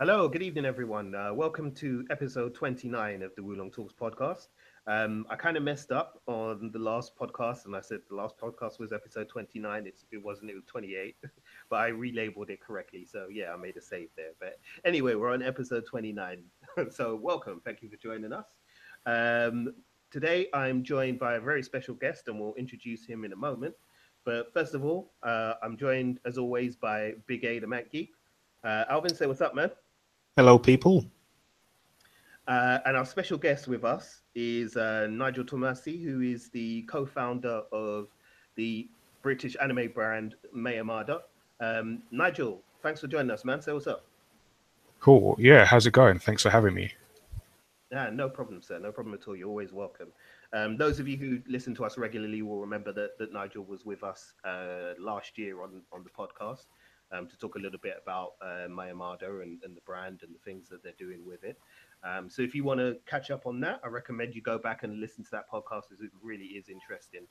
Hello, good evening, everyone. Uh, welcome to episode 29 of the Wulong Talks podcast. Um, I kind of messed up on the last podcast, and I said the last podcast was episode 29. It's, it wasn't, it was 28, but I relabeled it correctly. So, yeah, I made a save there. But anyway, we're on episode 29. so, welcome. Thank you for joining us. Um, today, I'm joined by a very special guest, and we'll introduce him in a moment. But first of all, uh, I'm joined, as always, by Big A, the Mac Geek. Uh, Alvin, say what's up, man. Hello, people. Uh, and our special guest with us is uh, Nigel Tomasi, who is the co-founder of the British anime brand May Armada. Um, Nigel, thanks for joining us, man. Say what's up. Cool. Yeah, how's it going? Thanks for having me. Yeah, no problem, sir. No problem at all. You're always welcome. Um, those of you who listen to us regularly will remember that, that Nigel was with us uh, last year on, on the podcast um, to talk a little bit about uh, May Armada and, and, the brand and the things that they're doing with it. Um, so if you want to catch up on that, I recommend you go back and listen to that podcast because it really is interesting.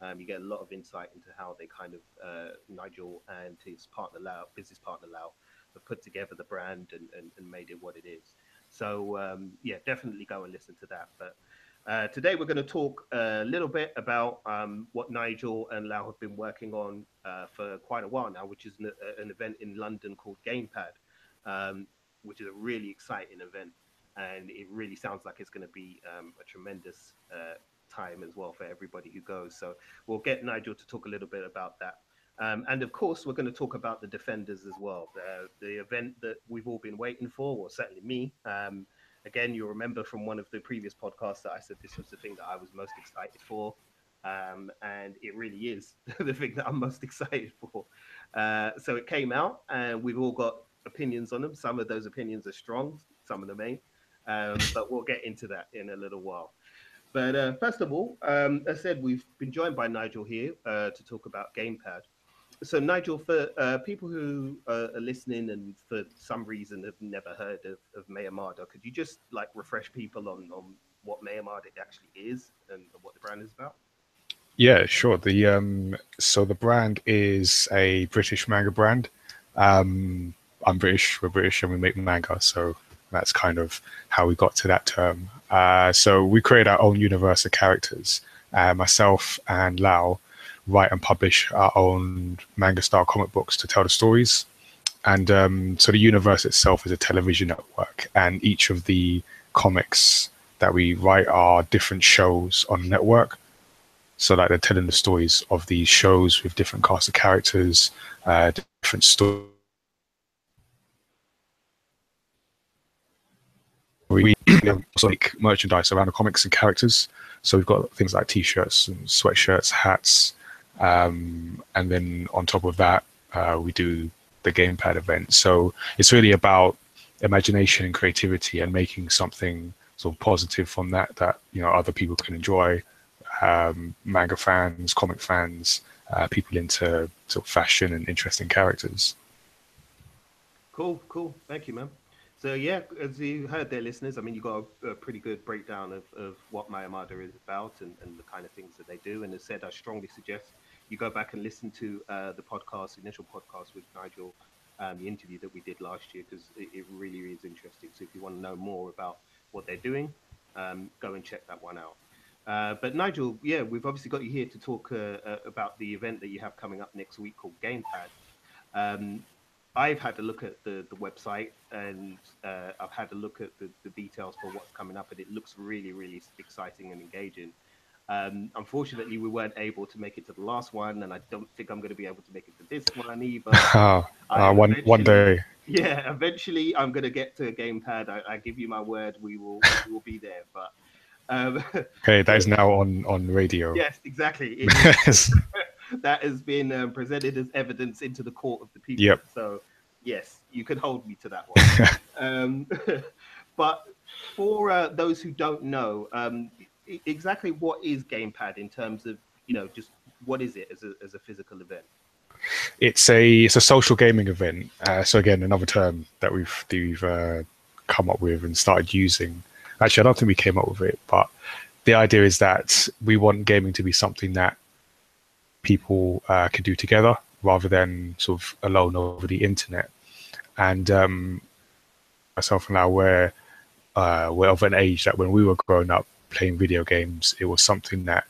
Um, you get a lot of insight into how they kind of uh, Nigel and his partner Lau, business partner Lau, have put together the brand and, and, and made it what it is. So um, yeah, definitely go and listen to that. But uh, today we're going to talk a little bit about um, what Nigel and Lau have been working on uh, for quite a while now, which is an, an event in London called Gamepad, um, which is a really exciting event, and it really sounds like it's going to be um, a tremendous uh, time as well for everybody who goes. So we'll get Nigel to talk a little bit about that. Um, and of course, we're going to talk about the defenders as well, the, the event that we've all been waiting for, or certainly me. Um, again, you'll remember from one of the previous podcasts that I said this was the thing that I was most excited for. Um, and it really is the thing that I'm most excited for. Uh, so it came out, and we've all got opinions on them. Some of those opinions are strong, some of them ain't. Um, but we'll get into that in a little while. But uh, first of all, um, as I said, we've been joined by Nigel here uh, to talk about Gamepad so Nigel, for uh, people who are listening and for some reason have never heard of, of May Armada, could you just like refresh people on, on what May Armada actually is and what the brand is about? Yeah, sure. The um, so the brand is a British manga brand. Um, I'm British. We're British, and we make manga, so that's kind of how we got to that term. Uh, so we create our own universe of characters. Uh, myself and Lau write and publish our own manga style comic books to tell the stories. And um, so the universe itself is a television network, and each of the comics that we write are different shows on the network. So like they're telling the stories of these shows with different cast of characters, uh, different stories. We also make merchandise around the comics and characters. So we've got things like t-shirts and sweatshirts, hats, um, and then on top of that, uh, we do the gamepad event. So it's really about imagination and creativity and making something sort of positive from that that you know other people can enjoy. Um, manga fans, comic fans, uh, people into sort of fashion and interesting characters. Cool, cool. Thank you, man. So yeah, as you heard there, listeners, I mean, you got a, a, pretty good breakdown of, of what May Armada is about and, and the kind of things that they do. And as said, I strongly suggest you go back and listen to uh, the podcast, initial podcast with Nigel, um, the interview that we did last year, because it, it, really is interesting. So if you want to know more about what they're doing, um, go and check that one out. Uh, but Nigel, yeah, we've obviously got you here to talk uh, uh about the event that you have coming up next week called Gamepad. Um, I've had a look at the, the website and uh, I've had a look at the, the details for what's coming up, and it looks really, really exciting and engaging. Um, unfortunately, we weren't able to make it to the last one, and I don't think I'm going to be able to make it to this one either. uh, one one day. Yeah, eventually I'm going to get to a gamepad. I, I give you my word, we will we will be there. But um, okay, that is now on on radio. Yes, exactly. that has been um, presented as evidence into the court of the people. Yep. So yes, you can hold me to that one. um, but for uh, those who don't know, um, exactly what is gamepad in terms of you know just what is it as a, as a physical event? It's a it's a social gaming event. Uh, so again another term that we've that we've uh, come up with and started using. Actually i don't think we came up with it but the idea is that we want gaming to be something that people uh, can do together rather than sort of alone over the internet. And um, myself and I were uh, we're of an age that when we were growing up playing video games, it was something that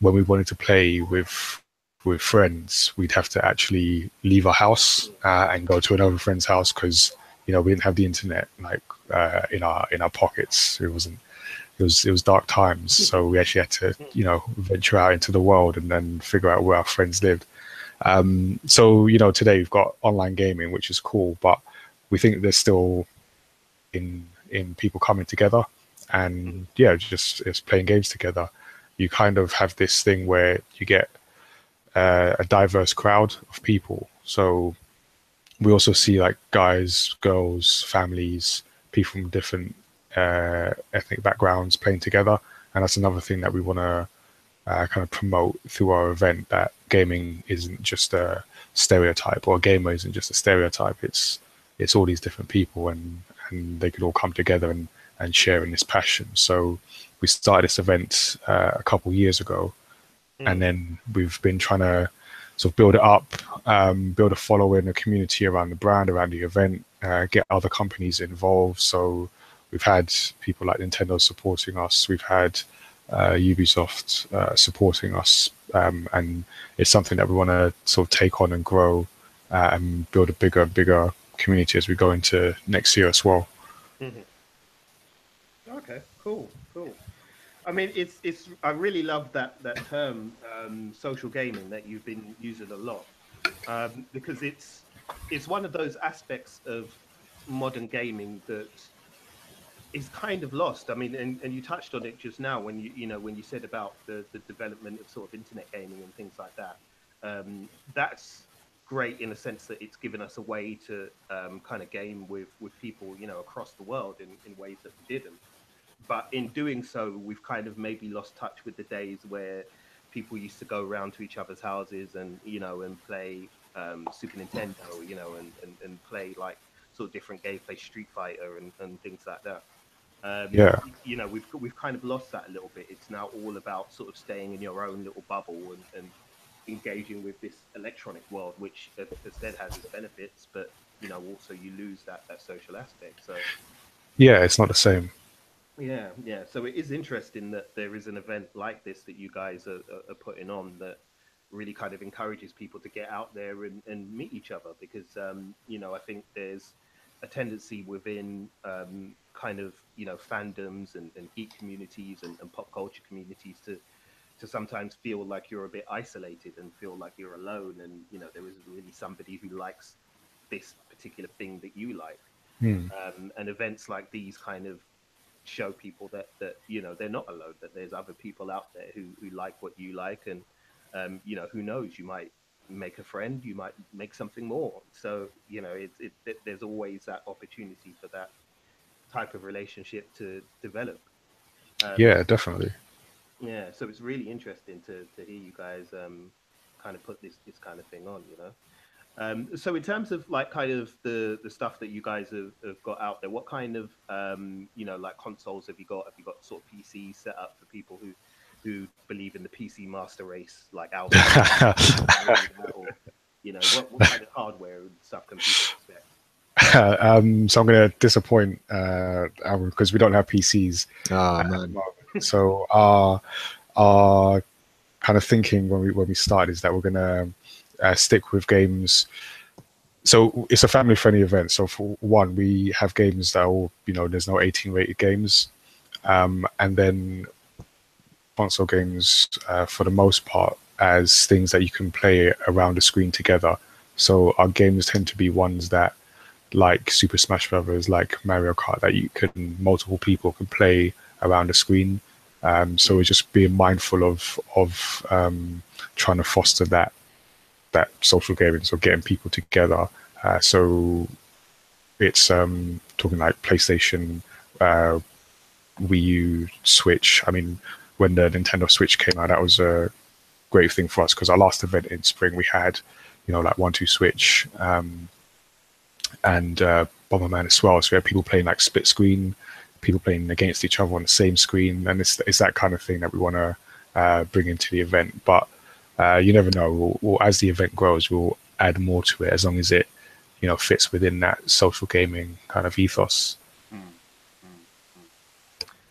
when we wanted to play with with friends, we'd have to actually leave our house uh, and go to another friend's house because you know we didn't have the internet like uh, in our in our pockets. It wasn't. It was it was dark times, so we actually had to you know venture out into the world and then figure out where our friends lived. Um, so you know today we've got online gaming, which is cool, but we think there's still in in people coming together and yeah, just it's playing games together. You kind of have this thing where you get uh, a diverse crowd of people. So we also see like guys, girls, families, people from different uh, ethnic backgrounds playing together, and that's another thing that we want to uh, kind of promote through our event. That gaming isn't just a stereotype, or a gamer isn't just a stereotype. It's it's all these different people, and and they could all come together and and sharing this passion. So we started this event uh, a couple years ago, mm. and then we've been trying to sort of build it up, um, build a following, a community around the brand, around the event, uh, get other companies involved. So we've had people like Nintendo supporting us. We've had uh, Ubisoft uh, supporting us, um, and it's something that we want to sort of take on and grow uh, and build a bigger, bigger community as we go into next year as well. Mm-hmm. Cool, cool. I mean, it's it's. I really love that that term, um, social gaming, that you've been using a lot, um, because it's it's one of those aspects of modern gaming that is kind of lost. I mean, and, and you touched on it just now when you you know when you said about the the development of sort of internet gaming and things like that. Um, that's great in a sense that it's given us a way to um, kind of game with with people you know across the world in, in ways that we didn't but in doing so, we've kind of maybe lost touch with the days where people used to go around to each other's houses and you know and play um, Super Nintendo, you know, and, and, and play like sort of different games, play Street Fighter and, and things like that. Um, yeah, you know, we've we've kind of lost that a little bit. It's now all about sort of staying in your own little bubble and, and engaging with this electronic world, which, as said, has its benefits, but you know, also you lose that that social aspect. So, yeah, it's not the same. Yeah, yeah. So it is interesting that there is an event like this that you guys are, are putting on that really kind of encourages people to get out there and, and meet each other because, um, you know, I think there's a tendency within um, kind of, you know, fandoms and, and geek communities and, and pop culture communities to, to sometimes feel like you're a bit isolated and feel like you're alone and, you know, there isn't really somebody who likes this particular thing that you like. Hmm. Um, and events like these kind of show people that that you know they're not alone that there's other people out there who, who like what you like. And um, you know who knows? You might make a friend you might make something more. So you know it's it, it, there's always that opportunity for that type of relationship to develop. Um, yeah definitely. Yeah so it's really interesting to, to hear you guys um, kind of put this this kind of thing on you know um, so in terms of like kind of the the stuff that you guys have, have got out there, what kind of um, you know like consoles have you got? Have you got sort of PCs set up for people who who believe in the PC master race, like Alpha? or, you know, what, what, kind of hardware and stuff can people expect? um, so I'm going to disappoint uh, because we don't have PCs. Oh, so our our kind of thinking when we when we start is that we're going to uh, stick with games. So it's a family friendly event. So for one, we have games that are you know there's no 18 rated games, um, and then console games uh, for the most part as things that you can play around the screen together. So our games tend to be ones that like Super Smash Brothers, like Mario Kart, that you can multiple people can play around the screen. Um, so we're just being mindful of of um, trying to foster that that social gaming, so getting people together. Uh, so it's um, talking like PlayStation, uh, Wii U, Switch. I mean, when the Nintendo Switch came out, that was a great thing for us because our last event in spring we had, you know, like one two Switch um, and uh, Bomberman as well. So we had people playing like split screen, people playing against each other on the same screen, and it's it's that kind of thing that we want to uh, bring into the event. But uh, you never know. We'll, we'll, as the event grows, we'll add more to it as long as it you know fits within that social gaming kind of ethos.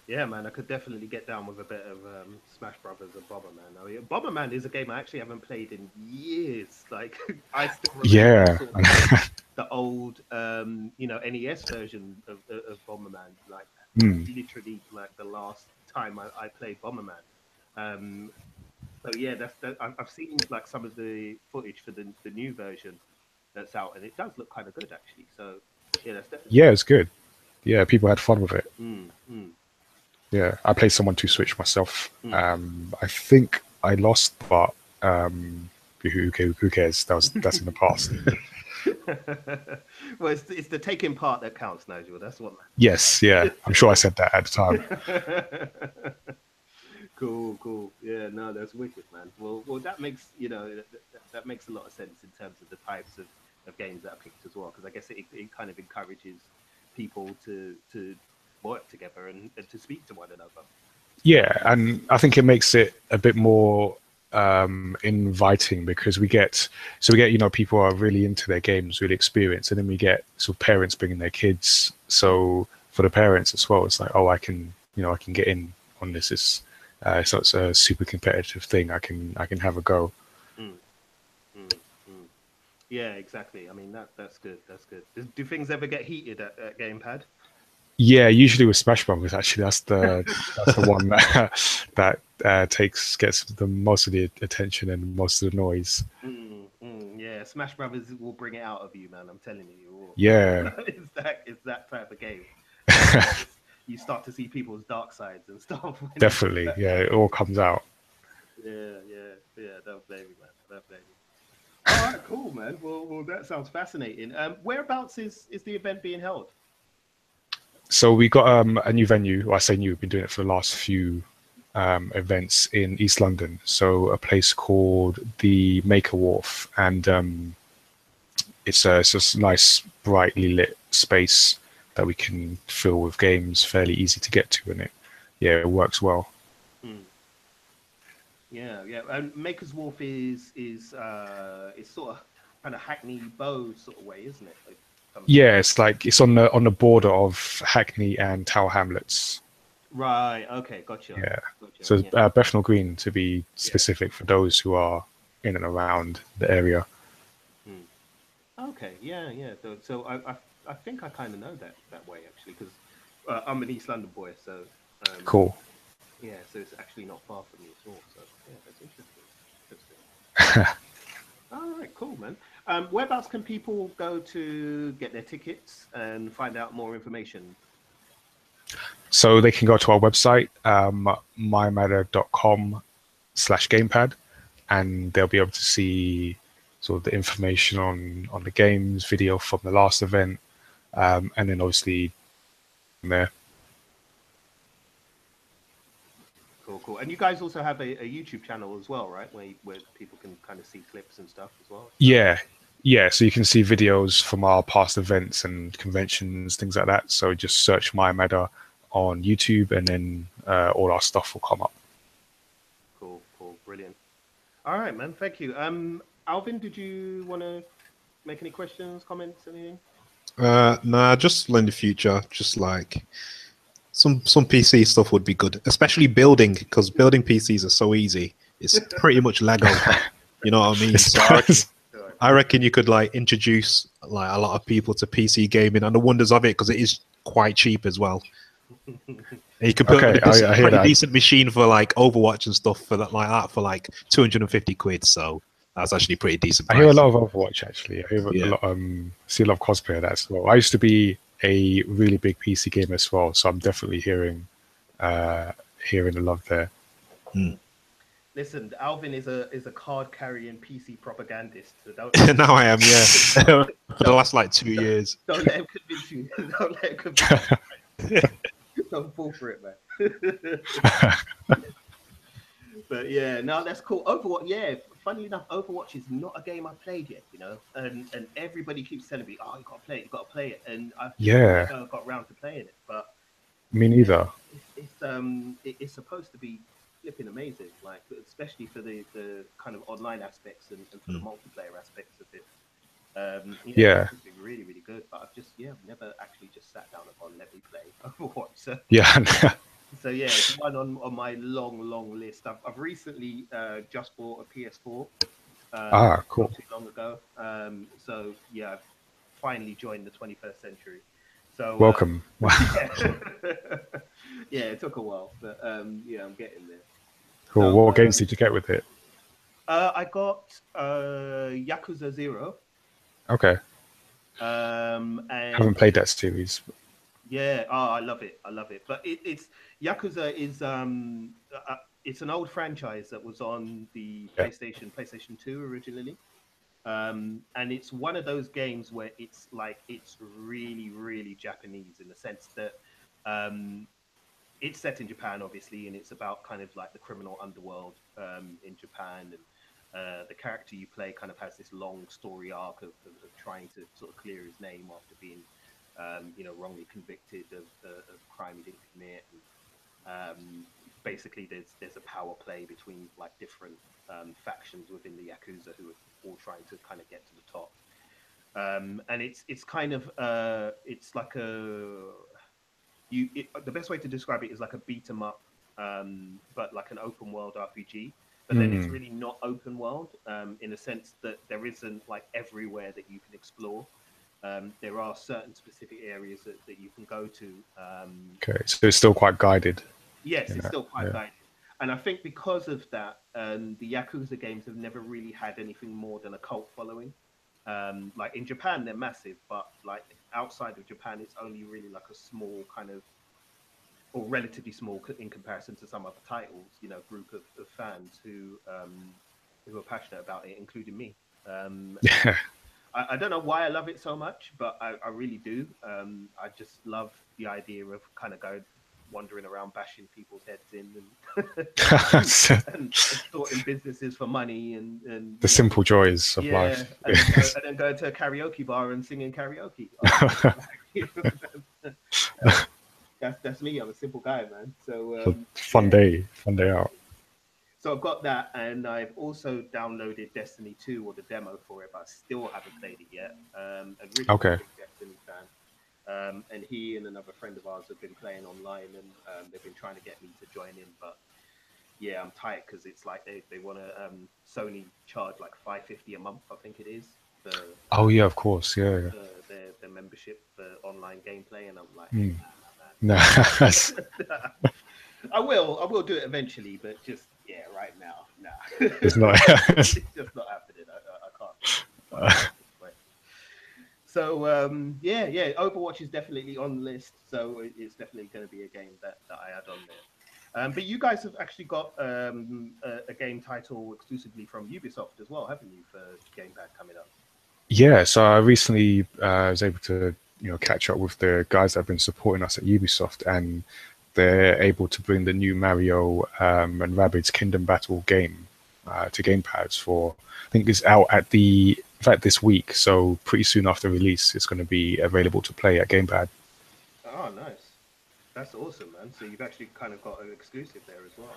Yeah, man, I could definitely get down with a bit of um, Smash Brothers and Bomberman. I mean, Bomberman is a game I actually haven't played in years. Like, I still remember Yeah. sort of the old, um, you know, NES version of, of, of Bomberman. Like, Mm. literally, like the last time I, I played Bomberman. Um, so yeah, that's that, I've seen like some of the footage for the the new version that's out, and it does look kind of good actually. So yeah, that's definitely Yeah, it's good. Yeah, people had fun with it. Mm, mm. Yeah, I played 1-2-Switch myself. Mm. Um, I think I lost, but um, who, who who cares? That was that's in the past. well, it's, it's the taking part that counts, Nigel. That's what. Yes, yeah, I'm sure I said that at the time. cool, cool. Yeah, no, that's wicked, man. Well, well, that makes you know that, that- makes a lot of sense in terms of the types of, of games that are picked as well, because I guess it, it kind of encourages people to to work together and, and to speak to one another. Yeah, and I think it makes it a bit more um, inviting because we get so we get you know people are really into their games, really experienced, and then we get sort of parents bringing their kids. So for the parents as well, it's like oh, I can you know I can get in on this. Uh, it's not a super competitive thing. I can I can have a go. Mm, mm. Yeah, exactly. I mean that that's good. That's good. Do, do things ever get heated at, at gamepad? Yeah, usually with Smash Brothers, actually, that's the that's the one that that uh, takes gets the most of the attention and most of the noise. Mm, mm, yeah, Smash Brothers will bring it out of you, man. I'm telling you. it. Yeah, it's that it's that type of game. you start to see people's dark sides and stuff. definitely. Yeah, it all comes out. Yeah, yeah, yeah. Don't blame me, man. Don't blame me. All right, cool, man. Well, well, that sounds fascinating. Um, whereabouts is is the event being held? So we got um, a new venue. Well, I say new. We've been doing it for the last few um, events in East London. So a place called the Maker Wharf, and um, it's a it's a nice, brightly lit space that we can fill with games, fairly easy to get to, and it yeah, it works well. Hmm. Yeah, yeah. And Maker's Wharf is is uh, it's sort of kind of Hackney Bow sort of way, isn't it? Like, Yeah, it's like it's on the on the border of Hackney and Tower Hamlets. Right. Okay. Gotcha. Yeah. Gotcha. So yeah. uh, Bethnal Green to be specific for those who are in and around the area. Okay, yeah, yeah. So, so I, I, I think I kind of know that that way actually, because uh, I'm an East London boy. So, um, Cool. Yeah, so it's actually not far from me at all. So, yeah, that's interesting. interesting. all right, cool, man. Um, whereabouts can people go to get their tickets and find out more information? So they can go to our website, um, mymatter.com slash gamepad, and they'll be able to see sort of the information on, on the games, video from the last event, um, and then obviously from there. Cool, cool. And you guys also have a, a YouTube channel as well, right? Where you- where people can kind of see clips and stuff as well. Yeah, yeah. So you can see videos from our past events and conventions, things like that. So just search My Matter on YouTube, and then uh, all our stuff will come up. Cool, cool, brilliant. All right, man. Thank you. Um, Alvin, did you want to make any questions, comments, anything? Uh, nah, just in the future, just like some some PC stuff would be good, especially building because building PCs are so easy. It's pretty much Lego. You know what I mean? So I reckon, I reckon you could like introduce like a lot of people to PC gaming and the wonders of it because it is quite cheap as well. And you could build Okay, a decent, I- I pretty that. decent machine for like Overwatch and stuff for that like that for like 250 quid. So that's actually pretty decent. I hear a lot of Overwatch actually. I hear Yeah. a lot. Um, see a lot of cosplay of that as well. I used to be a really big PC gamer as well, so I'm definitely hearing uh, hearing a lot there. Listen, Alvin is a is a card carrying PC propagandist. So don't now I am, yeah. for the last like two years. don't let him convince you. Don't let him convince you. don't fall for it, man. but yeah, no, that's cool. Overwatch, yeah. Funnily enough, Overwatch is not a game I've played yet, you know, and and everybody keeps telling me, "Oh, you got to play it, you got to play it," and I've Yeah. never got round to playing it. But Me neither. it's, it's um it, it's supposed to be flipping amazing like especially for the the kind of online aspects and, and for the multiplayer aspects of it Um, Yeah. it's been really, really good. But I've just, yeah, I've never actually just sat down upon let me play Overwatch. So, Yeah. so yeah, it's one on, on my long, long list. I've, I've recently uh, just bought a PS4. Uh, Ah, cool. Not too long ago. Um, so yeah, I've finally joined the 21st century. So uh, Welcome. yeah. yeah, it took a while, but um, yeah, I'm getting there. cool. So, What uh, games did you get with it? Uh, I got uh, Yakuza Zero. Okay. Um, and haven't played that series. Yeah, oh, I love it. I love it. But it, it's Yakuza is um, uh, it's an old franchise that was on the Yeah. PlayStation, PlayStation Two originally, um, and it's one of those games where it's like it's really, really Japanese in the sense that um, it's set in Japan, obviously, and it's about kind of like the criminal underworld um, in Japan, and uh, the character you play kind of has this long story arc of, of, of trying to sort of clear his name after being um, you know, wrongly convicted of, uh, of crime he didn't commit. And, um, basically, there's there's a power play between like different um, factions within the yakuza who are all trying to kind of get to the top. Um, and it's it's kind of uh, it's like a you it, the best way to describe it is like a beat 'em up, um, but like an open world RPG. But then it's Mm. really not open world um, in a sense that there isn't like everywhere that you can explore. Um, there are certain specific areas that, that you can go to. Um, Okay, so it's still quite guided. yes, it's still quite yeah. guided. And I think because of that, um, the Yakuza games have never really had anything more than a cult following. Um, like in Japan, they're massive, but like outside of Japan, it's only really like a small kind of, or relatively small in comparison to some other titles. You know, group of, of fans who um, who are passionate about it, including me. Um, Yeah. I, I don't know why I love it so much, but I, I really do. Um, I just love the idea of kind of going wandering around bashing people's heads in and, the and sorting businesses for money and, and know, simple joys of yeah, life. and, then go, and then going to a karaoke bar and singing karaoke. that's that's me. I'm a simple guy, man. So um, fun day, fun day out. So I've got that, and I've also downloaded Destiny 2 or the demo for it, but I still haven't played it yet. Um, and really Okay. big Destiny fan. Um, and he and another friend of ours have been playing online, and um, they've been trying to get me to join in, but yeah, I'm tight because it's like they, they want to um, Sony charge like 550 a month, I think it is, for Oh yeah, of course, yeah. yeah. their, their membership for online gameplay, and I'm like, Hmm. nah, that's- man. I will, I will do it eventually, but just yeah, right now, nah. it's not. it's just not happening. I, I, I can't. So um, yeah, yeah, Overwatch is definitely on the list. So it's definitely going to be a game that, that I add on there. Um, but you guys have actually got um, a, a game title exclusively from Ubisoft as well, haven't you, for Gamepad coming up? Yeah, so I recently uh, was able to you know catch up with the guys that have been supporting us at Ubisoft, and they're able to bring the new Mario um, and Rabbids Kingdom Battle game uh, to gamepads for I think it's out at the in fact this week, so pretty soon after release, it's going to be available to play at gamepad. Oh, nice. That's awesome, man. So you've actually kind of got an exclusive there as well.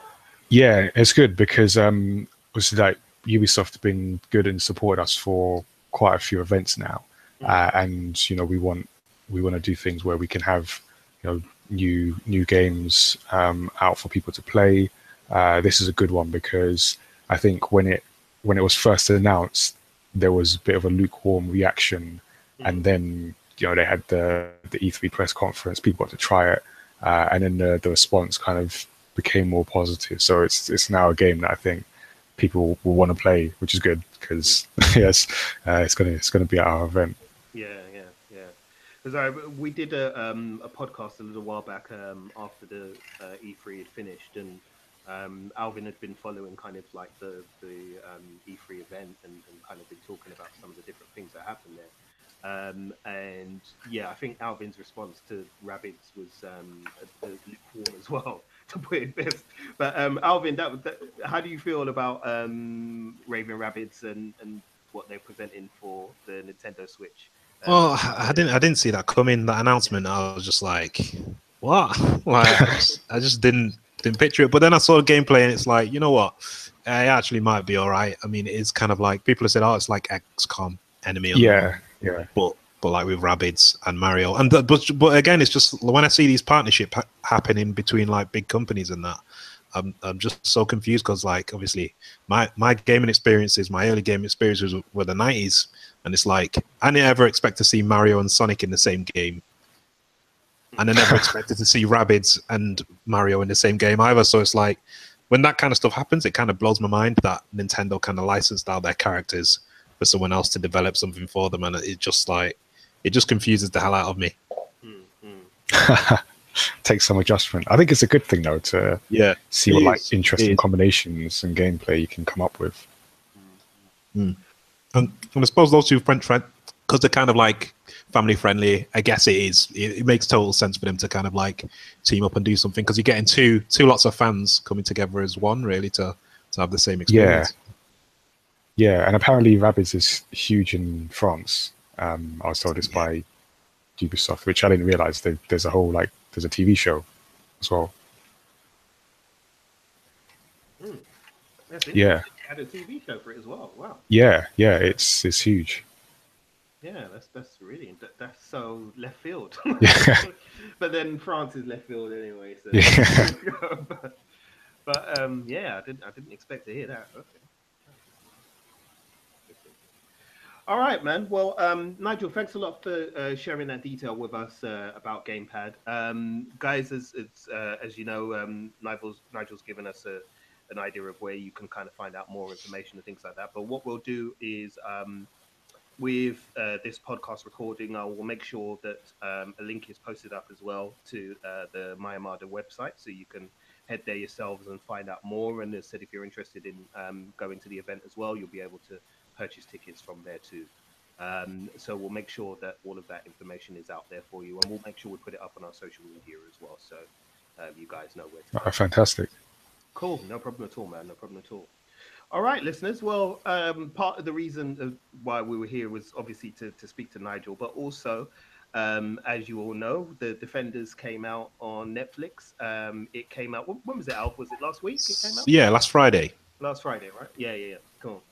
Yeah, it's good because um, obviously like Ubisoft have been good and supported us for quite a few events now, uh, and you know we want we want to do things where we can have you know new new games um, out for people to play. Uh, this is a good one because I think when it when it was first announced, there was a bit of a lukewarm reaction, and then you know they had the the E3 press conference, people got to try it, uh, and then the, the response kind of became more positive. So it's it's now a game that I think people will want to play, which is good because yes, uh, it's gonna it's gonna be at our event. Yeah. Because we did a um, a podcast a little while back um, after the uh, E3 had finished, and um, Alvin had been following kind of like the the um, E3 event and, and kind of been talking about some of the different things that happened there. Um, and yeah, I think Alvin's response to Rabbids was um, lukewarm as well, to put it best. But Alvin, that, that, how do you feel about Raving Rabbids and, and what they're presenting for the Nintendo Switch? Um, Well, I didn't. I didn't see that coming. That announcement. I was just like, "What?" Like, I just, I just didn't didn't picture it. But then I saw the gameplay, and it's like, you know what? It actually might be all right. I mean, it is kind of like people have said, "Oh, it's like XCOM." enemy. Yeah, yeah, but but like with Rabbids and Mario, and the, but but again, it's just when I see these partnership ha- happening between like big companies and that, I'm I'm just so confused because like obviously my my gaming experiences, my early gaming experiences were the '90s, and it's like I didn't ever expect to see Mario and Sonic in the same game. And I never expected to see Rabbids and Mario in the same game either. So it's like when that kind of stuff happens, it kind of blows my mind that Nintendo kind of licensed out their characters for someone else to develop something for them, and it just like it just confuses the hell out of me. Mm, mm. takes some adjustment. I think it's a good thing though to Yeah, see what like interesting combinations and gameplay you can come up with. And, and I suppose those two French friends, because they're kind of like family friendly. I guess it is. It, it makes total sense for them to kind of like team up and do something because you're getting two two lots of fans coming together as one, really, to to have the same experience. Yeah, yeah, and apparently Rabbids is huge in France. Um, I was told this Yeah. by Ubisoft, which I didn't realize. There, there's a whole like there's a TV show as well. That's. Yeah, You had a TV show for it as well. Wow. yeah, yeah. It's it's huge. Yeah, that's that's really that, that's so left field. Yeah. but then France is left field anyway. So. Yeah. but but um, yeah, I didn't I didn't expect to hear that. Okay. All right, man. Well, um, Nigel, thanks a lot for uh, sharing that detail with us uh, about Gamepad, um, guys. As as, uh, as you know, um, Nigel's Nigel's given us a, an idea of where you can kind of find out more information and things like that. But what we'll do is um, with uh, this podcast recording, I will make sure that um, a link is posted up as well to uh, the Mayamada website, so you can head there yourselves and find out more. And as said, if you're interested in um, going to the event as well, you'll be able to purchase tickets from there too. Um, so we'll make sure that all of that information is out there for you, and we'll make sure we put it up on our social media as well, so um, you guys know where to. Oh, fantastic. Cool. No problem at all, man. No problem at all. All right, listeners. Well, um, part of the reason of why we were here was obviously to, to speak to Nigel, but also, um, as you all know, the Defenders came out on Netflix. Um, it came out. When, was it out? Was it last week? It came out Yeah, last Friday. last Friday, right? Yeah, yeah, yeah. Cool.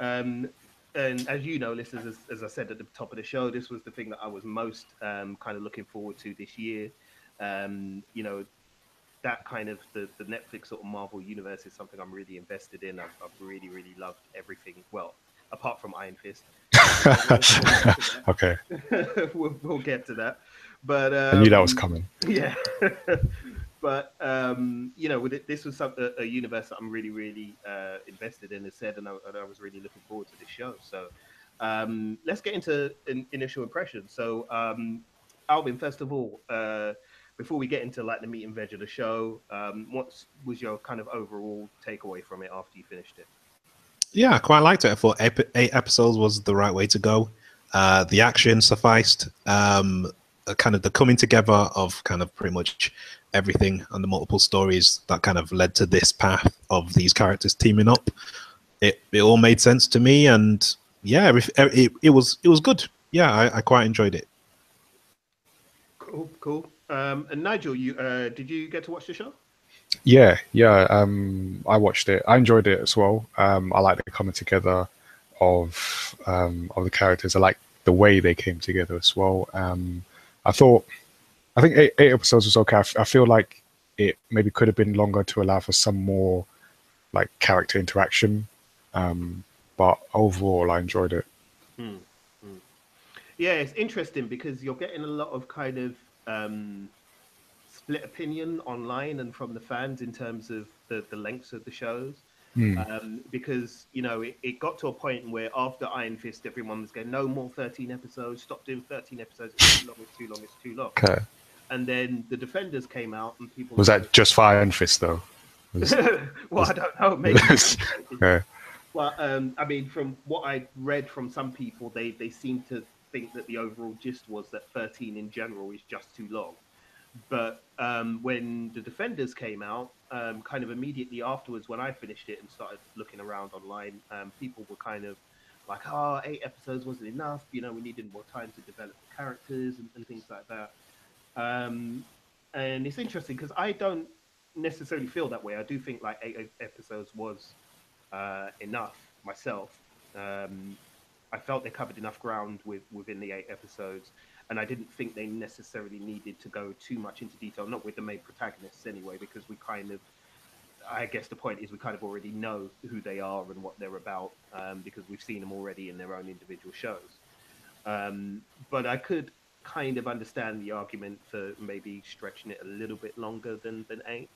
Um, and as you know, listeners, as, as I said at the top of the show, this was the thing that I was most um, kind of looking forward to this year. Um, you know, that kind of the, the Netflix sort of Marvel universe is something I'm really invested in. I've, I've really, really loved everything. Well, apart from Iron Fist. Okay, we'll, we'll get to that. But um, I knew that was coming. yeah but um you know with it, this was some, a, a universe that i'm really really uh invested in as said and I, and I was really looking forward to this show so um let's get into in, initial impressions so um alvin first of all uh before we get into like the meat and veg of the show um what was your kind of overall takeaway from it after you finished it Yeah, I quite liked it. I thought ep- eight episodes was the right way to go. Uh, the action sufficed. Um, kind of the coming together of kind of pretty much everything and the multiple stories that kind of led to this path of these characters teaming up. It it all made sense to me, and yeah, it it, it was it was good. Yeah, I, I quite enjoyed it. cool cool um and nigel you uh did you get to watch the show Yeah, yeah. Um, I watched it. I enjoyed it as well. Um, I like the coming together of um, of the characters. I like the way they came together as well. Um, I thought, I think eight, eight episodes was okay. I, f- I feel like it maybe could have been longer to allow for some more like character interaction. Um, but overall, I enjoyed it. Yeah, it's interesting because you're getting a lot of kind of um, split opinion online and from the fans in terms of the, the lengths of the shows. Hmm. Um, because you know it, it got to a point where after Iron Fist, everyone was going, "No more 13 episodes. Stop doing 13 episodes. It's too long. It's too long. It's too long." Okay. And then the Defenders came out, and people Was that just for Iron Fist though? Was- well, I don't know. Maybe. yeah. Well, um, I mean, from what I read from some people, they they seem to think that the overall gist was that 13 in general is just too long. But um, when the Defenders came out, um, kind of immediately afterwards, when I finished it and started looking around online, um, people were kind of like, "Oh, eight episodes wasn't enough. You know, we needed more time to develop the characters and, and things like that." Um, and it's interesting because I don't necessarily feel that way. I do think like eight episodes was uh, enough myself. Um, I felt they covered enough ground with within the eight episodes, and I didn't think they necessarily needed to go too much into detail. Not with the main protagonists anyway, because we kind of, I guess the point is we kind of already know who they are and what they're about um, because we've seen them already in their own individual shows. Um, but I could kind of understand the argument for maybe stretching it a little bit longer than than eight.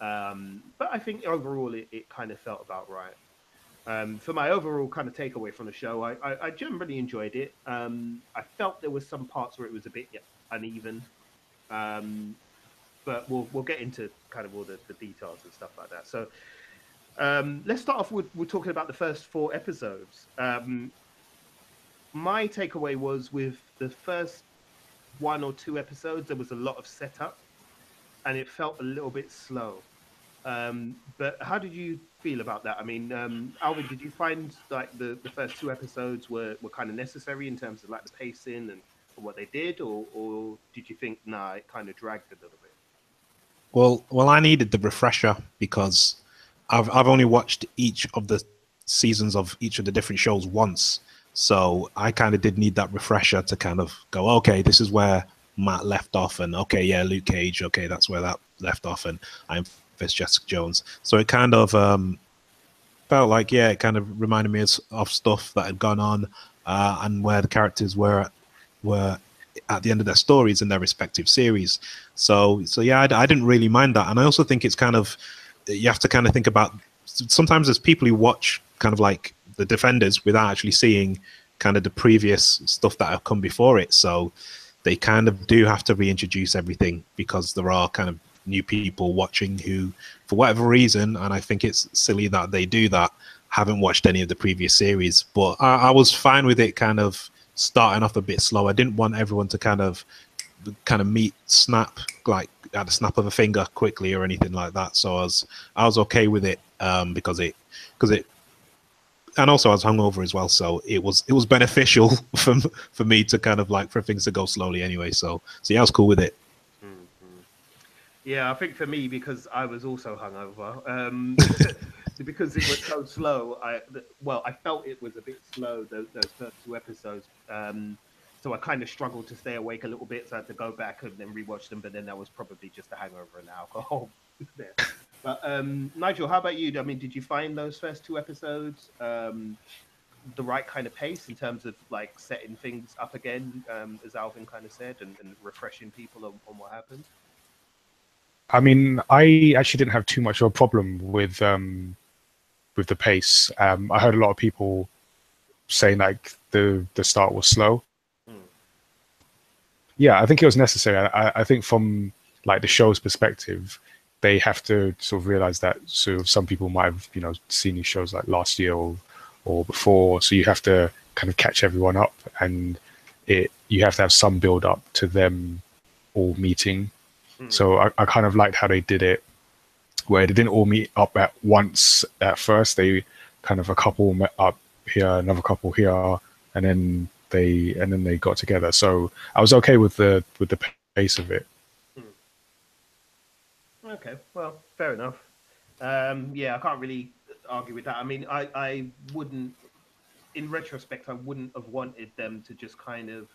Um, but I think overall it, it kind of felt about right. Um, for my overall kind of takeaway from the show, I, I, I generally enjoyed it. Um, I felt there was some parts where it was a bit uneven, um, but we'll we'll get into kind of all the, the details and stuff like that. So um, let's start off with we're talking about the first four episodes. Um, my takeaway was with the first one or two episodes, there was a lot of setup, and it felt a little bit slow. Um, but how did you feel about that? I mean, um, Alvin, did you find like the, the first two episodes were, were kind of necessary in terms of like the pacing and what they did, or, or did you think nah, it kind of dragged a little bit? Well, well, I needed the refresher because I've I've only watched each of the seasons of each of the different shows once, so I kind of did need that refresher to kind of go, okay, this is where Matt left off, and okay, yeah, Luke Cage, okay, that's where that left off, and I'm Fitz Jessica Jones. So it kind of um, felt like, yeah, it kind of reminded me of, of stuff that had gone on, uh, and where the characters were were at the end of their stories in their respective series. So, so yeah, I, I didn't really mind that, and I also think it's kind of you have to kind of think about sometimes there's people who watch kind of like the defenders without actually seeing kind of the previous stuff that have come before it. So they kind of do have to reintroduce everything because there are kind of new people watching who, for whatever reason, and I think it's silly that they do that, haven't watched any of the previous series. But I, I was fine with it kind of starting off a bit slow. I didn't want everyone to kind of kind of meet snap like at the snap of a finger quickly or anything like that. So I was I was okay with it um, because it because it and also I was hungover as well, so it was it was beneficial for for me to kind of like for things to go slowly anyway. So so yeah, I was cool with it. Yeah, I think for me because I was also hungover, um, because it was so slow. I well, I felt it was a bit slow those, those first two episodes. Um, so I kind of struggled to stay awake a little bit, so I had to go back and then rewatch them. But then that was probably just a hangover and alcohol. there. But um, Nigel, how about you? I mean, did you find those first two episodes um, the right kind of pace in terms of like setting things up again, um, as Alvin kind of said, and, and refreshing people on, on, what happened? I mean, I actually didn't have too much of a problem with um, with the pace. Um, I heard a lot of people saying like the the start was slow. Mm. Yeah, I think it was necessary. I, I think from like the show's perspective, they have to sort of realize that sort of some people might have you know seen these shows like last year or or before so you have to kind of catch everyone up and it you have to have some build up to them all meeting mm. so I, I kind of liked how they did it where they didn't all meet up at once at first they kind of a couple met up here another couple here and then they and then they got together so i was okay with the with the pace of it Okay, well, fair enough. Um, yeah, I can't really argue with that. I mean, I, I wouldn't, in retrospect, I wouldn't have wanted them to just kind of,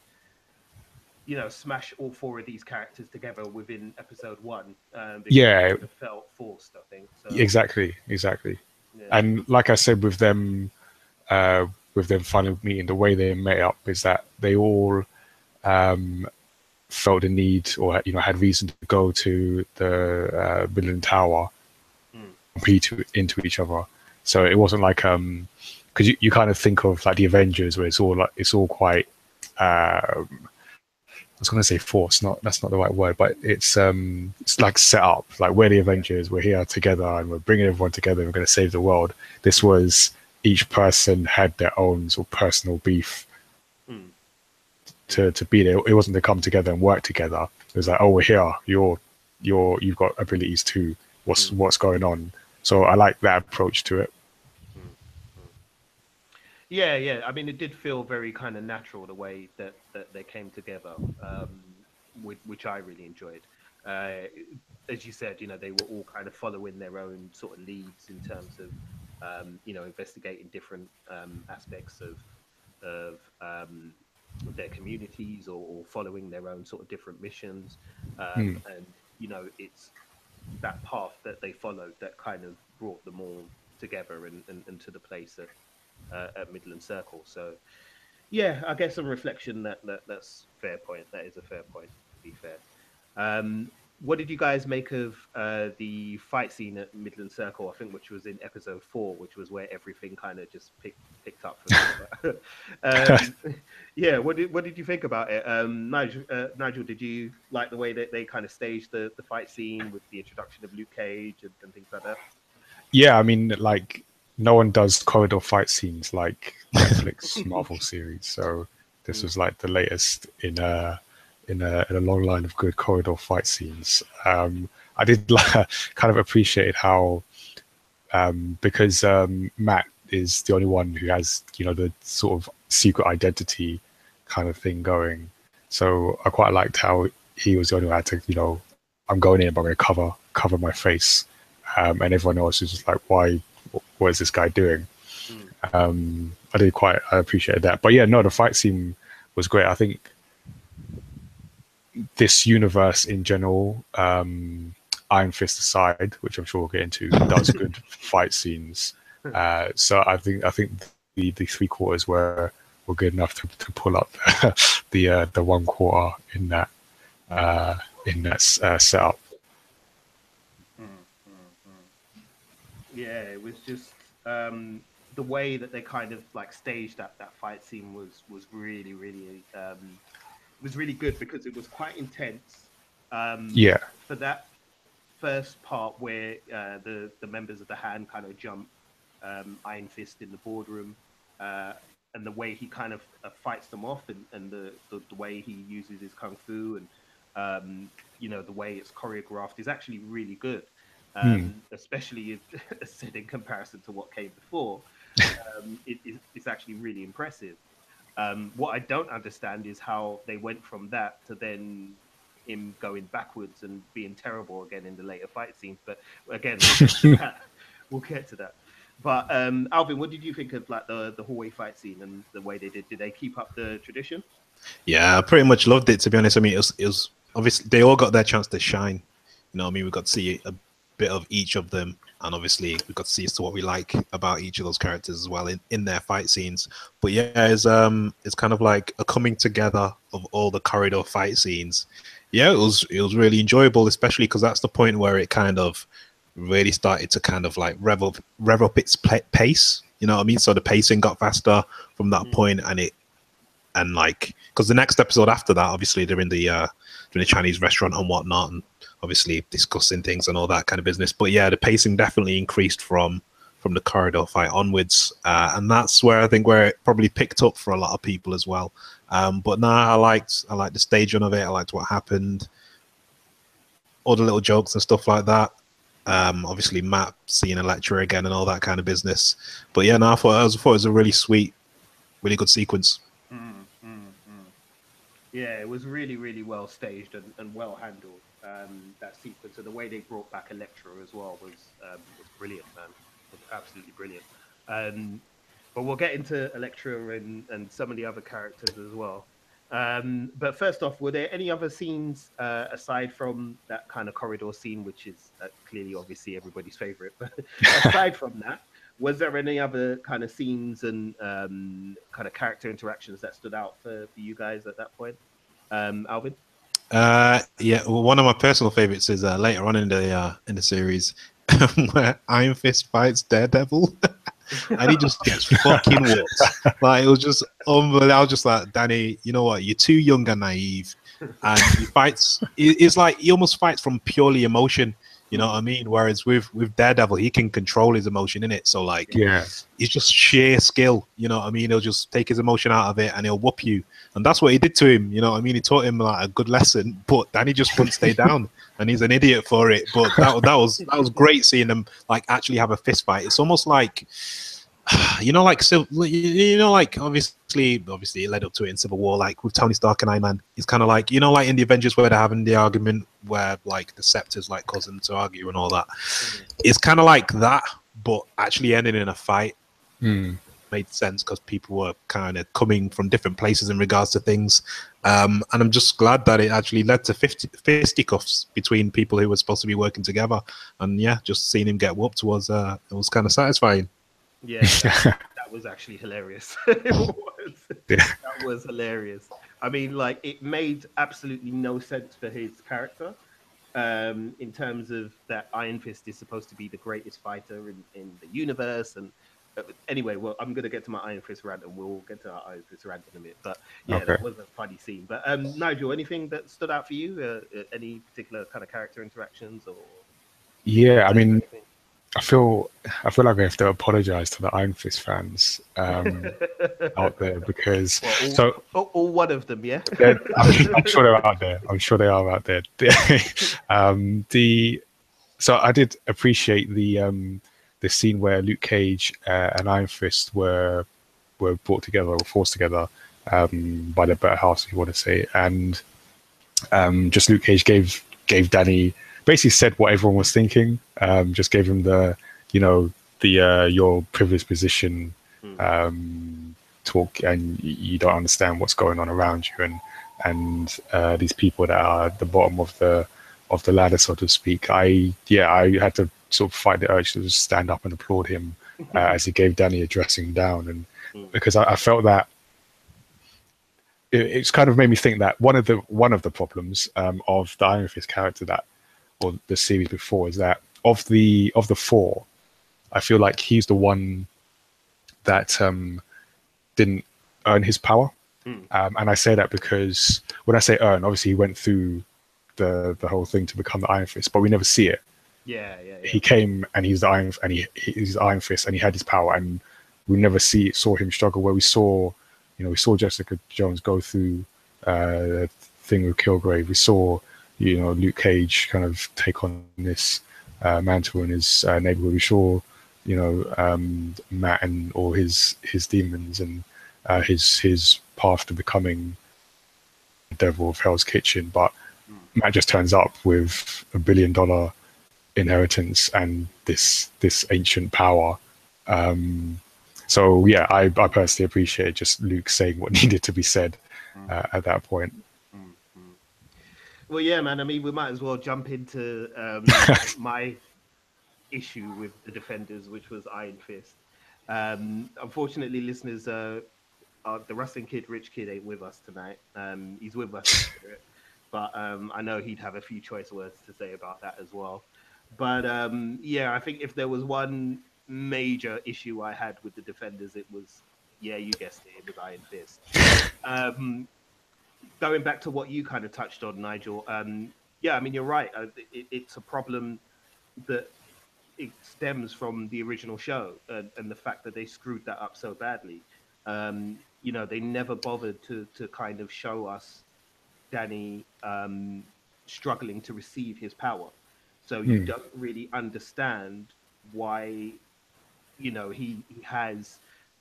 you know, smash all four of these characters together within episode one. Um, yeah, it felt forced. I think. So, exactly, exactly. Yeah. And like I said, with them, uh, with them finally meeting, the way they met up is that they all um, felt a need or you know had reason to go to the uh, Midland Tower, mm. compete into each other. So it wasn't like um because you, you kind of think of like the Avengers where it's all like it's all quite um, was going to say force, not that's not the right word, but it's um it's like set up like we're the Avengers, we're here together and we're bringing everyone together. we're going to save the world. This was each person had their own sort of personal beef to to be there. It wasn't to come together and work together. It was like, oh, we're here. You're you're you've got abilities too. What's mm. what's going on? So I like that approach to it. Yeah, yeah. I mean, it did feel very kind of natural the way that that they came together, um, which, which I really enjoyed. Uh, as you said, you know, they were all kind of following their own sort of leads in terms of, um, you know, investigating different um, aspects of of um, their communities or, or, following their own sort of different missions. Um, mm. And, you know, it's that path that they followed that kind of brought them all together and, and, and to the place at, uh, at Midland Circle. So, yeah, I guess on reflection, that, that that's fair point. That is a fair point, to be fair. Um, what did you guys make of uh, the fight scene at Midland Circle? I think which was in episode four, which was where everything kind of just picked picked up. um, yeah, what did what did you think about it, um, Nigel? Uh, Nigel, did you like the way that they kind of staged the, the fight scene with the introduction of Luke Cage and, and things like that? Yeah, I mean, like no one does corridor fight scenes like Netflix Marvel series, so this was like the latest in uh in a, in a long line of good corridor fight scenes. Um, I did kind of appreciate how um, because um, Matt is the only one who has you know the sort of secret identity kind of thing going. So I quite liked how he was the only one who had to you know I'm going in, but I'm going to cover cover my face, um, and everyone else is just like, why? What is this guy doing? Mm. Um, I did quite I appreciated that, but yeah, no, the fight scene was great. I think this universe in general, um, Iron Fist aside, which I'm sure we'll get into, does good fight scenes. Uh, so I think I think the, the three quarters were were good enough to, to pull up the the, uh, the one quarter in that uh, in that uh, setup. Yeah, it was just um, the way that they kind of like staged that that fight scene was was really really um, was really good because it was quite intense. Um, yeah. For that first part where uh, the the members of the hand kind of jump um, Iron Fist in the boardroom, uh, and the way he kind of uh, fights them off, and, and the, the, the way he uses his kung fu, and um, you know the way it's choreographed is actually really good. Um, hmm. Especially if, said in comparison to what came before, um, it, it's actually really impressive. Um, what I don't understand is how they went from that to then him going backwards and being terrible again in the later fight scenes. But again, we'll get, we'll get to that. But um, Alvin, what did you think of like the the hallway fight scene and the way they did? Did they keep up the tradition? Yeah, I pretty much loved it. To be honest, I mean, it was, it was obviously they all got their chance to shine. You know, I mean, we got to see a bit of each of them and obviously we got to see as to what we like about each of those characters as well in, in their fight scenes. But yeah, it's um it's kind of like a coming together of all the corridor fight scenes. Yeah, it was it was really enjoyable, especially because that's the point where it kind of really started to kind of like rev up rev up its pace. You know what I mean? So the pacing got faster from that mm. point, and it and like because the next episode after that, obviously they're in the uh, in the Chinese restaurant and whatnot, and obviously discussing things and all that kind of business. But yeah, the pacing definitely increased from from the corridor fight onwards, uh, and that's where I think where it probably picked up for a lot of people as well. Um, but nah, I liked I liked the staging of it. I liked what happened, all the little jokes and stuff like that. Um, obviously, Matt seeing Elektra again and all that kind of business. But yeah, no, I thought, I thought it was a really sweet, really good sequence. Mm, mm, mm. Yeah, it was really, really well staged and, and well handled um, that sequence and the way they brought back Elektra as well was um, was brilliant, man. Was absolutely brilliant. Um, but we'll get into Elektra and, and some of the other characters as well. Um, but first off, were there any other scenes uh, aside from that kind of corridor scene, which is uh, clearly, obviously, everybody's favorite? But aside from that, was there any other kind of scenes and um, kind of character interactions that stood out for, for you guys at that point? Um, Alvin? Uh, yeah, well, one of my personal favorites is uh, later on in the uh, in the series where Iron Fist fights Daredevil, and he just gets fucking whooped. Like it was just unbelievable. I was just like, Danny, you know what? You're too young and naive, and he fights. It's like he almost fights from purely emotion. You know what I mean? Whereas with with Daredevil, he can control his emotion in it. So like, yeah, he's just sheer skill. You know what I mean? He'll just take his emotion out of it and he'll whoop you. And that's what he did to him. You know what I mean? He taught him like a good lesson, but Danny just wouldn't stay down, and he's an idiot for it. But that that was that was great seeing them like actually have a fist fight. It's almost like you know, like so, you know, like obviously, obviously, it led up to it in Civil War, like with Tony Stark and Iron Man. It's kind of like you know, like in the Avengers where they're having the argument where like the scepters like causing them to argue and all that. Mm. It's kind of like that, but actually ending in a fight. Mm. made sense because people were kind of coming from different places in regards to things. Um, and I'm just glad that it actually led to 50, fisticuffs between people who were supposed to be working together. And yeah, just seeing him get whooped was uh, it was kind of satisfying. Yeah, that, that was actually hilarious. it was. Yeah. That was hilarious. I mean, like it made absolutely no sense for his character. Um, in terms of that Iron Fist is supposed to be the greatest fighter in, in the universe and uh, anyway, well, I'm going to get to my Iron Fist rant, and we'll get to our Iron Fist rant in a minute. But yeah, Okay. that was a funny scene. But um, Nigel, anything that stood out for you? Uh, uh, any particular kind of character interactions or? Yeah, I mean, anything? I feel I feel like I have to apologize to the Iron Fist fans um, out there because Well, all, so all, all one of them, yeah. I'm, I'm sure they're out there. I'm sure they are out there. um, the so I did appreciate the um, the scene where Luke Cage uh, and Iron Fist were were brought together or forced together um, by the better house, if you want to say, and um, just Luke Cage gave gave Danny basically said what everyone was thinking. Um, just gave him the you know the uh, your privileged position Hmm. um, talk, and you don't understand what's going on around you, and and uh, these people that are at the bottom of the of the ladder, so to speak. I yeah, I had to sort of fight the urge to just stand up and applaud him uh, as he gave Danny a dressing down, and Mm. because I, I felt that it, it's kind of made me think that one of the one of the problems um, of the Iron Fist character that or the series before is that of the of the four, I feel like he's the one that um, didn't earn his power, Mm. um, and I say that because when I say earn, obviously he went through the the whole thing to become the Iron Fist, but we never see it Yeah, yeah, yeah. he came and he's the Iron and he he's the Iron Fist and he had his power and we never see saw him struggle where we saw you know we saw Jessica Jones go through uh the thing with Kilgrave we saw you know Luke Cage kind of take on this uh, mantle in his uh, neighborhood we saw you know um Matt and all his his demons and uh, his his path to becoming the devil of Hell's Kitchen but Matt just turns up with a billion dollar inheritance and this this ancient power. Um, so yeah, I, I personally appreciate just Luke saying what needed to be said uh, at that point. Well, yeah, man. I mean, we might as well jump into um, my issue with the defenders, which was Iron Fist. Um, unfortunately, listeners, uh, uh, the wrestling kid, Rich Kid, ain't with us tonight. Um, he's with us, but um, I know he'd have a few choice words to say about that as well. But um, yeah, I think if there was one major issue I had with the defenders, it was, yeah, you guessed it, it was Iron Fist. Going back to what you kind of touched on, Nigel. Um, yeah, I mean you're right. Uh, it, it's a problem that it stems from the original show and, and the fact that they screwed that up so badly. Um, you know, they never bothered to to kind of show us Danny um, struggling to receive his power. So you Hmm. don't really understand why, you know, he, he has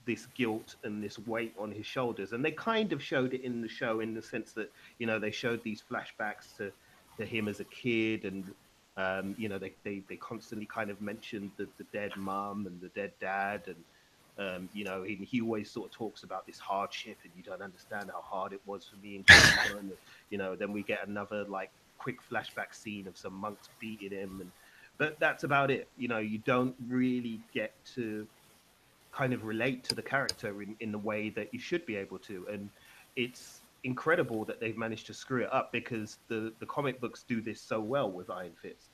this guilt and this weight on his shoulders. And they kind of showed it in the show in the sense that, you know, they showed these flashbacks to, to him as a kid and, um, you know, they, they, they constantly kind of mentioned the, the dead mom and the dead dad. And, um, you know, he, he always sort of talks about this hardship and you don't understand how hard it was for me. And, and, you know, then we get another like quick flashback scene of some monks beating him. And, but that's about it. You know, you don't really get to kind of relate to the character in, in the way that you should be able to. And it's incredible that they've managed to screw it up because the, the comic books do this so well with Iron Fist.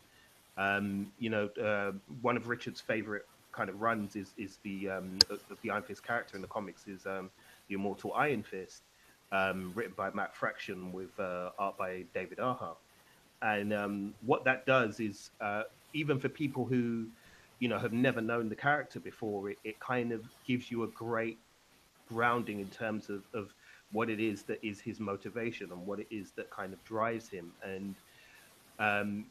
Um, you know, uh, one of Richard's favorite kind of runs is is the um, the, Iron Fist character in the comics is um, the Immortal Iron Fist, um, written by Matt Fraction with uh, art by David Aja. And um, what that does is, uh, even for people who, you know, have never known the character before, it, it kind of gives you a great grounding in terms of, of what it is that is his motivation and what it is that kind of drives him. And um,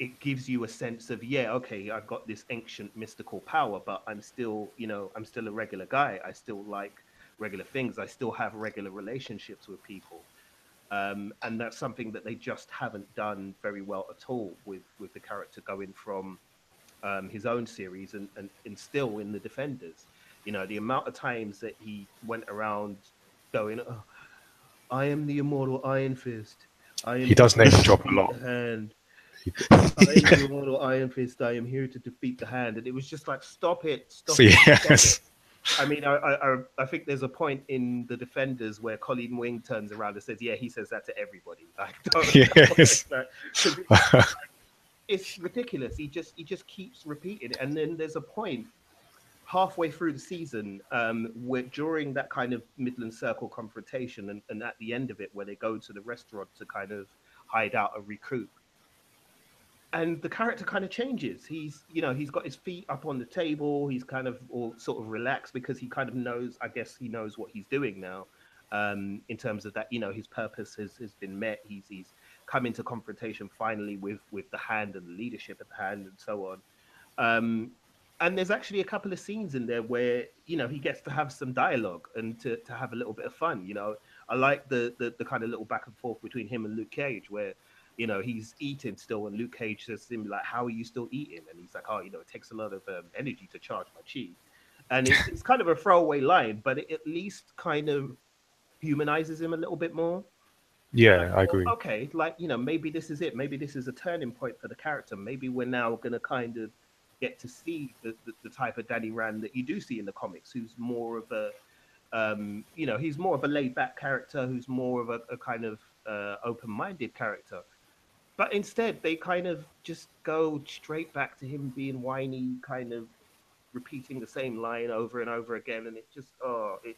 it gives you a sense of, yeah, okay, I've got this ancient mystical power, but I'm still, you know, I'm still a regular guy. I still like regular things. I still have regular relationships with people. Um, and that's something that they just haven't done very well at all with, with the character going from um, his own series and, and, and still in the Defenders. You know, the amount of times that he went around going, oh, "I am the immortal Iron Fist." I am He does name drop a lot. Hand. I am the immortal Iron Fist. I am here to defeat the hand, and it was just like, stop it, stop So, it. stop it. I mean, I, I, I- I think there's a point in the Defenders where Colleen Wing turns around and says, "Yeah, he says that to everybody." Like, don't, Yes. like, it's, ridiculous. He just he just keeps repeating, it. and then there's a point halfway through the season um, where during that kind of Midland Circle confrontation, and, and at the end of it, where they go to the restaurant to kind of hide out and recoup. And the character kind of changes. He's, you know, he's got his feet up on the table. He's kind of all sort of relaxed because he kind of knows. I guess he knows what he's doing now, um, in terms of that. You know, his purpose has, has been met. He's he's come into confrontation finally with with the hand and the leadership at the hand and so on. Um, and there's actually a couple of scenes in there where you know he gets to have some dialogue and to, to have a little bit of fun. You know, I like the, the the kind of little back and forth between him and Luke Cage where you know he's eating still and Luke Cage says to him like, "How are you still eating?" And he's like, "Oh, you know, it takes a lot of um, energy to charge my chi." And it's, it's kind of a throwaway line, but it at least kind of humanizes him a little bit more. Yeah, I agree. Okay, like you know, maybe this is it. Maybe this is a turning point for the character. Maybe we're now going to kind of get to see the, the, the type of Danny Rand that you do see in the comics, who's more of a, um, you know, he's more of a laid back character, who's more of a, a kind of uh, open minded character. But instead, they kind of just go straight back to him being whiny, kind of repeating the same line over and over again, and it just oh, it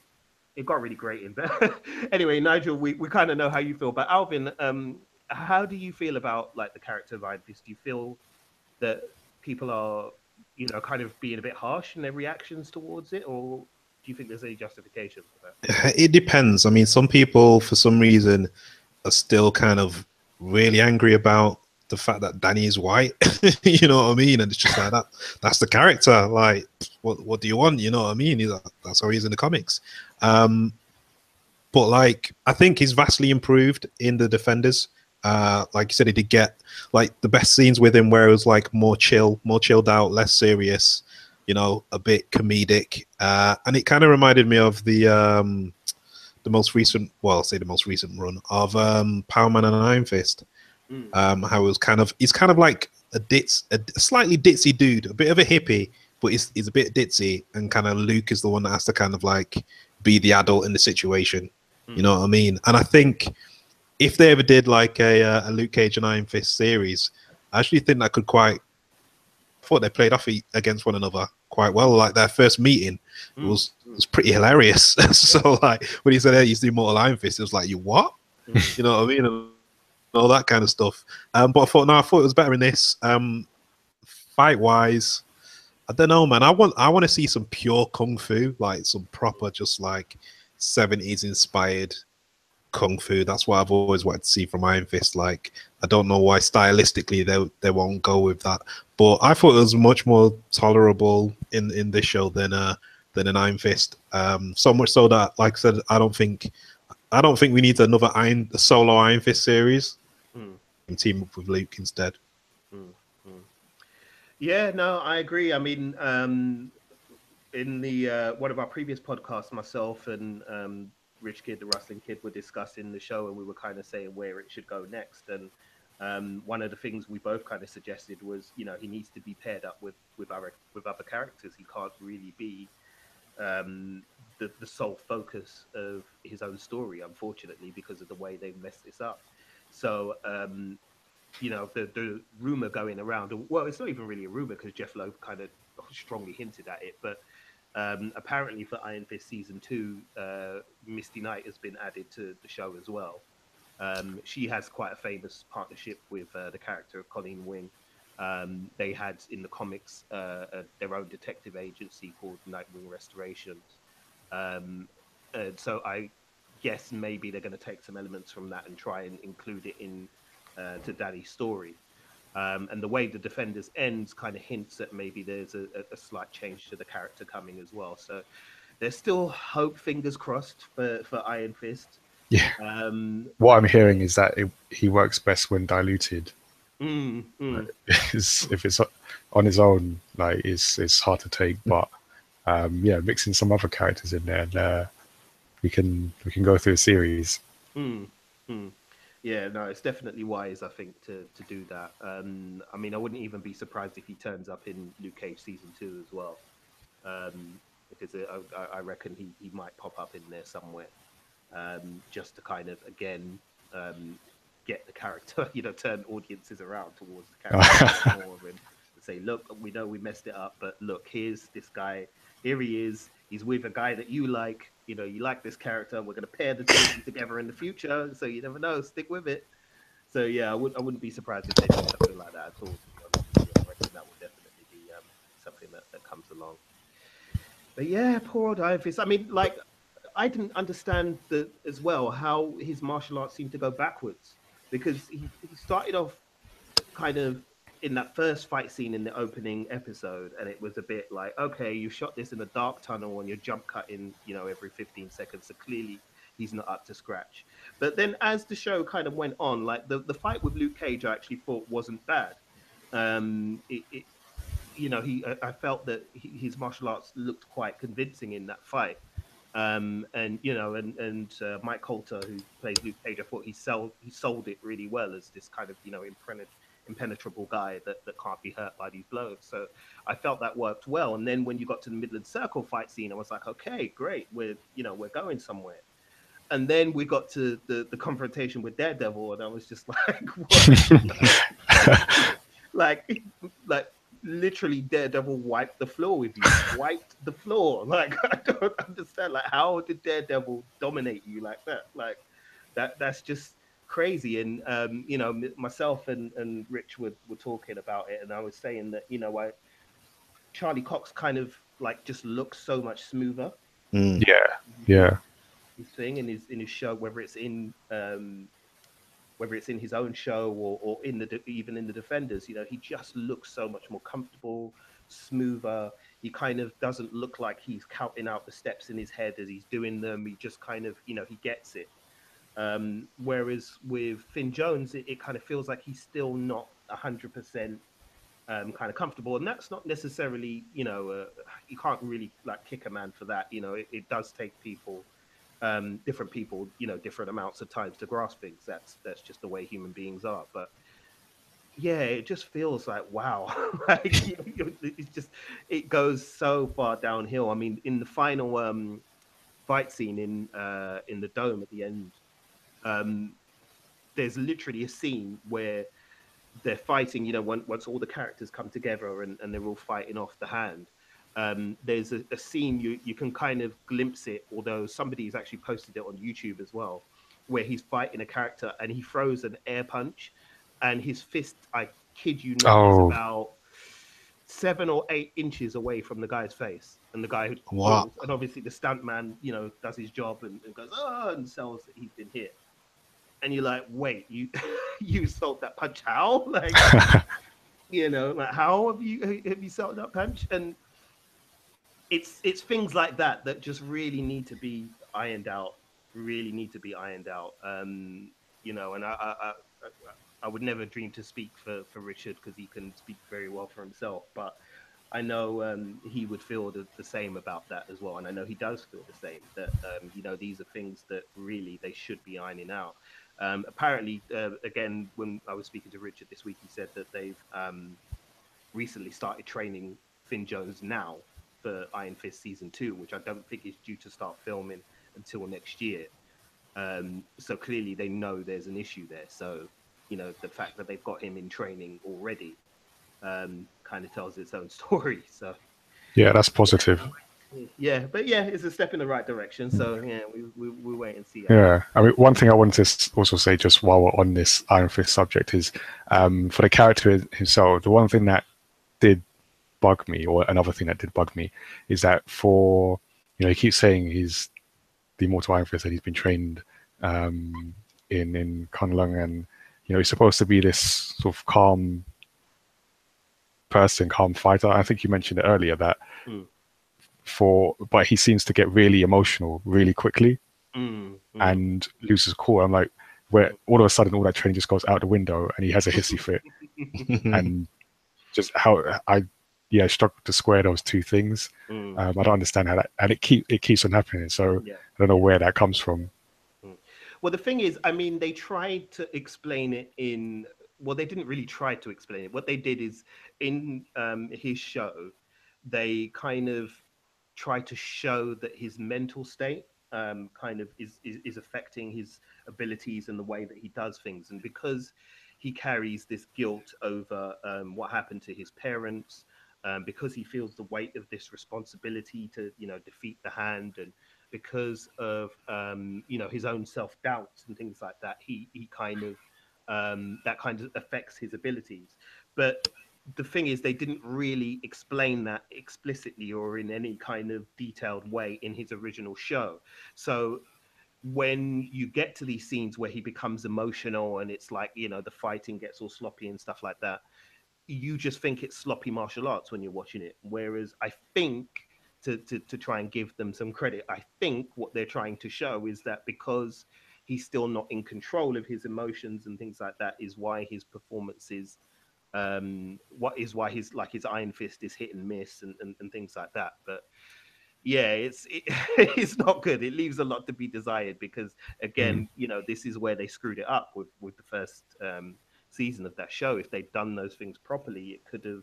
it got really grating. But anyway, Nigel, we, we kind of know how you feel. But Alvin, um, how do you feel about like the character of Fist? Do you feel that people are, you know, kind of being a bit harsh in their reactions towards it, or do you think there's any justification for that? It depends. I mean, some people, for some reason, are still kind of really angry about the fact that Danny is white. you know what I mean? And it's just like that. That's the character. Like, what what do you want? You know what I mean? He's, that's how he is in the comics. Um, but like, I think he's vastly improved in the Defenders. Uh, like you said, he did get like the best scenes with him where it was like more chill, more chilled out, less serious. You know, a bit comedic, uh, and it kind of reminded me of the um, the most recent, well, I'll say the most recent run of um, Power Man and Iron Fist. Mm. Um, how it was kind of, he's kind of like a ditz, a, slightly ditzy dude, a bit of a hippie, but he's, he's a bit ditzy, and kind of Luke is the one that has to kind of like be the adult in the situation. You know what I mean? And I think if they ever did like a, uh, a Luke Cage and Iron Fist series, I actually think that could quite. I thought they played off e- against one another quite well. Like their first meeting Mm. was was pretty hilarious. so like when he said, "Hey, he's the Immortal Iron Fist," it was like, "You what?" Mm. you know what I mean? All that kind of stuff. Um, but I thought, no, I thought it was better in this. Um, fight wise, I don't know, man. I want I want to see some pure kung fu, like some proper, just like seventies inspired kung fu. That's what I've always wanted to see from Iron Fist. Like, I don't know why stylistically they they won't go with that, but I thought it was much more tolerable in in this show than uh than an Iron Fist. Um, so much so that, like I said, I don't think I don't think we need another Iron solo Iron Fist series. Mm. And team up with Luke instead. Yeah, no, I agree. I mean, um, in the uh, one of our previous podcasts, myself and um, Rich Kid, the wrestling kid, were discussing the show, and we were kind of saying where it should go next. And um, one of the things we both kind of suggested was, you know, he needs to be paired up with with other with other characters. He can't really be um, the the sole focus of his own story, unfortunately, because of the way they've messed this up. So. Um, you know the the rumor going around well it's not even really a rumor because jeph loeb kind of strongly hinted at it but um apparently for iron fist season two uh misty knight has been added to the show as well um she has quite a famous partnership with uh, the character of colleen wing um they had in the comics uh, their own detective agency called nightwing restorations um so i guess maybe they're going to take some elements from that and try and include it in uh, to Danny's story. Um, and the way the defenders ends kind of hints that maybe there's a, a, a slight change to the character coming as well. So there's still hope, fingers crossed for, for Iron Fist. Yeah. Um, What I'm hearing is that it, he works best when diluted. mm, mm, It's- if it's on his own, like it's it's hard to take. But um, yeah, mixing some other characters in there, and uh, we can we can go through a series. Mm, mm. Yeah, no, it's definitely wise, I think, to to do that. Um, I mean, I wouldn't even be surprised if he turns up in Luke Cage season two as well, um, because it, I, I reckon he, he might pop up in there somewhere, um, just to kind of again um, get the character, you know, turn audiences around towards the character more and say, look, we know we messed it up, but look, here's this guy. Here he is. He's with a guy that you like. You know, you like this character. We're going to pair the two together in the future. So you never know. Stick with it. So yeah, I, would, I wouldn't be surprised if they did something like that at all. I reckon that would definitely be um, something that, that comes along. But yeah, poor old Ivan I mean, like, I didn't understand the, as well how his martial arts seemed to go backwards because he, he started off kind of in that first fight scene in the opening episode, and it was a bit like, okay, you shot this in a dark tunnel and you're jump cutting, you know, every 15 seconds. So clearly he's not up to scratch. But then as the show kind of went on, like the, the fight with Luke Cage, I actually thought wasn't bad. Um, it, it you know, he I felt that his martial arts looked quite convincing in that fight. Um, and you know, and and uh, Mike Colter, who plays Luke Cage, I thought he sold he sold it really well as this kind of you know impenetrable impenetrable guy that, that can't be hurt by these blows. So I felt that worked well. And then when you got to the Midland Circle fight scene, I was like, okay, great, we're you know we're going somewhere. And then we got to the, the confrontation with Daredevil, and I was just like, like, like literally Daredevil wiped the floor with you, wiped the floor. Like I don't understand. Like how did Daredevil dominate you like that? Like that that's just crazy. And um, you know, myself and, and Rich were, were talking about it, and I was saying that you know, I Charlie Cox kind of like just looks so much smoother. Mm. Yeah, yeah. His thing in his in his show, whether it's in um, whether it's in his own show or, or in the even in the Defenders, you know, he just looks so much more comfortable, smoother. He kind of doesn't look like he's counting out the steps in his head as he's doing them. He just kind of, you know, he gets it. Um, whereas with Finn Jones, it, it, kind of feels like he's still not hundred percent um, kind of comfortable, and that's not necessarily, you know, uh, you can't really like kick a man for that. You know, it, it does take people, um, different people, you know, different amounts of times to grasp things. That's that's just the way human beings are. But yeah, it just feels like wow, like you it's just it goes so far downhill. I mean, in the final um, fight scene in uh, in the dome at the end um, there's literally a scene where they're fighting, you know, when, once all the characters come together and, and they're all fighting off the hand. Um, there's a, a, scene you, you can kind of glimpse it, although somebody's actually posted it on YouTube as well, where he's fighting a character and he throws an air punch, and his fist, I kid you not, oh. is about seven or eight inches away from the guy's face. And the guy, wow. and obviously the stuntman, you know, does his job and, and goes, oh, and sells that he's been hit and you're like, wait, you you sold that punch how? Like, you know, like how have you have you sold that punch? And it's it's things like that that just really need to be ironed out. Really need to be ironed out. Um, you know, and I I, I, I would never dream to speak for for Richard because he can speak very well for himself, but. I know um, he would feel the, the, same about that as well, and I know he does feel the same. That um, you know these are things that really they should be ironing out. Um, apparently, uh, again, when I was speaking to Richard this week, he said that they've um, recently started training Finn Jones now for Iron Fist season two, which I don't think is due to start filming until next year. Um, so clearly, they know there's an issue there. So, you know, the fact that they've got him in training already um, kind of tells its own story. So, yeah, that's positive yeah, but yeah, it's a step in the right direction. So yeah, we we, we wait and see. Yeah, I mean, one thing I wanted to also say just while we're on this Iron Fist subject is um, for the character himself. The one thing that did bug me, or another thing that did bug me, is that for you know he keeps saying he's the immortal Iron Fist that he's been trained um, in in Kunlun, and you know he's supposed to be this sort of calm person, calm fighter. I think you mentioned it earlier that. Mm for, but he seems to get really emotional really quickly mm, mm. and loses cool. I'm like, where all of a sudden all that training just goes out the window and he has a hissy fit and just how I yeah struggle to square those two things. Mm. Um, I don't understand how that, and it keep it keeps on happening. So Yeah. I don't know where that comes from. Well, the thing is, I mean, they tried to explain it in. Well, they didn't really try to explain it. What they did is, in um, his show, they kind of try to show that his mental state um, kind of is, is is affecting his abilities and the way that he does things, and because he carries this guilt over um, what happened to his parents, um, because he feels the weight of this responsibility to you know defeat the hand and because of um, you know his own self doubts and things like that. He he kind of um, that kind of affects his abilities. But the thing is, they didn't really explain that explicitly or in any kind of detailed way in his original show. So when you get to these scenes where he becomes emotional and it's like you know the fighting gets all sloppy and stuff like that you just think it's sloppy martial arts when you're watching it whereas i think to, to, to try and give them some credit. I think what they're trying to show is that because he's still not in control of his emotions and things like that, is why his performances, um, what is why his like his Iron Fist is hit and miss and, and, and things like that. But yeah, it's it, it's not good. It leaves a lot to be desired because again, you know, this is where they screwed it up with with the first um, season of that show. If they'd done those things properly, it could have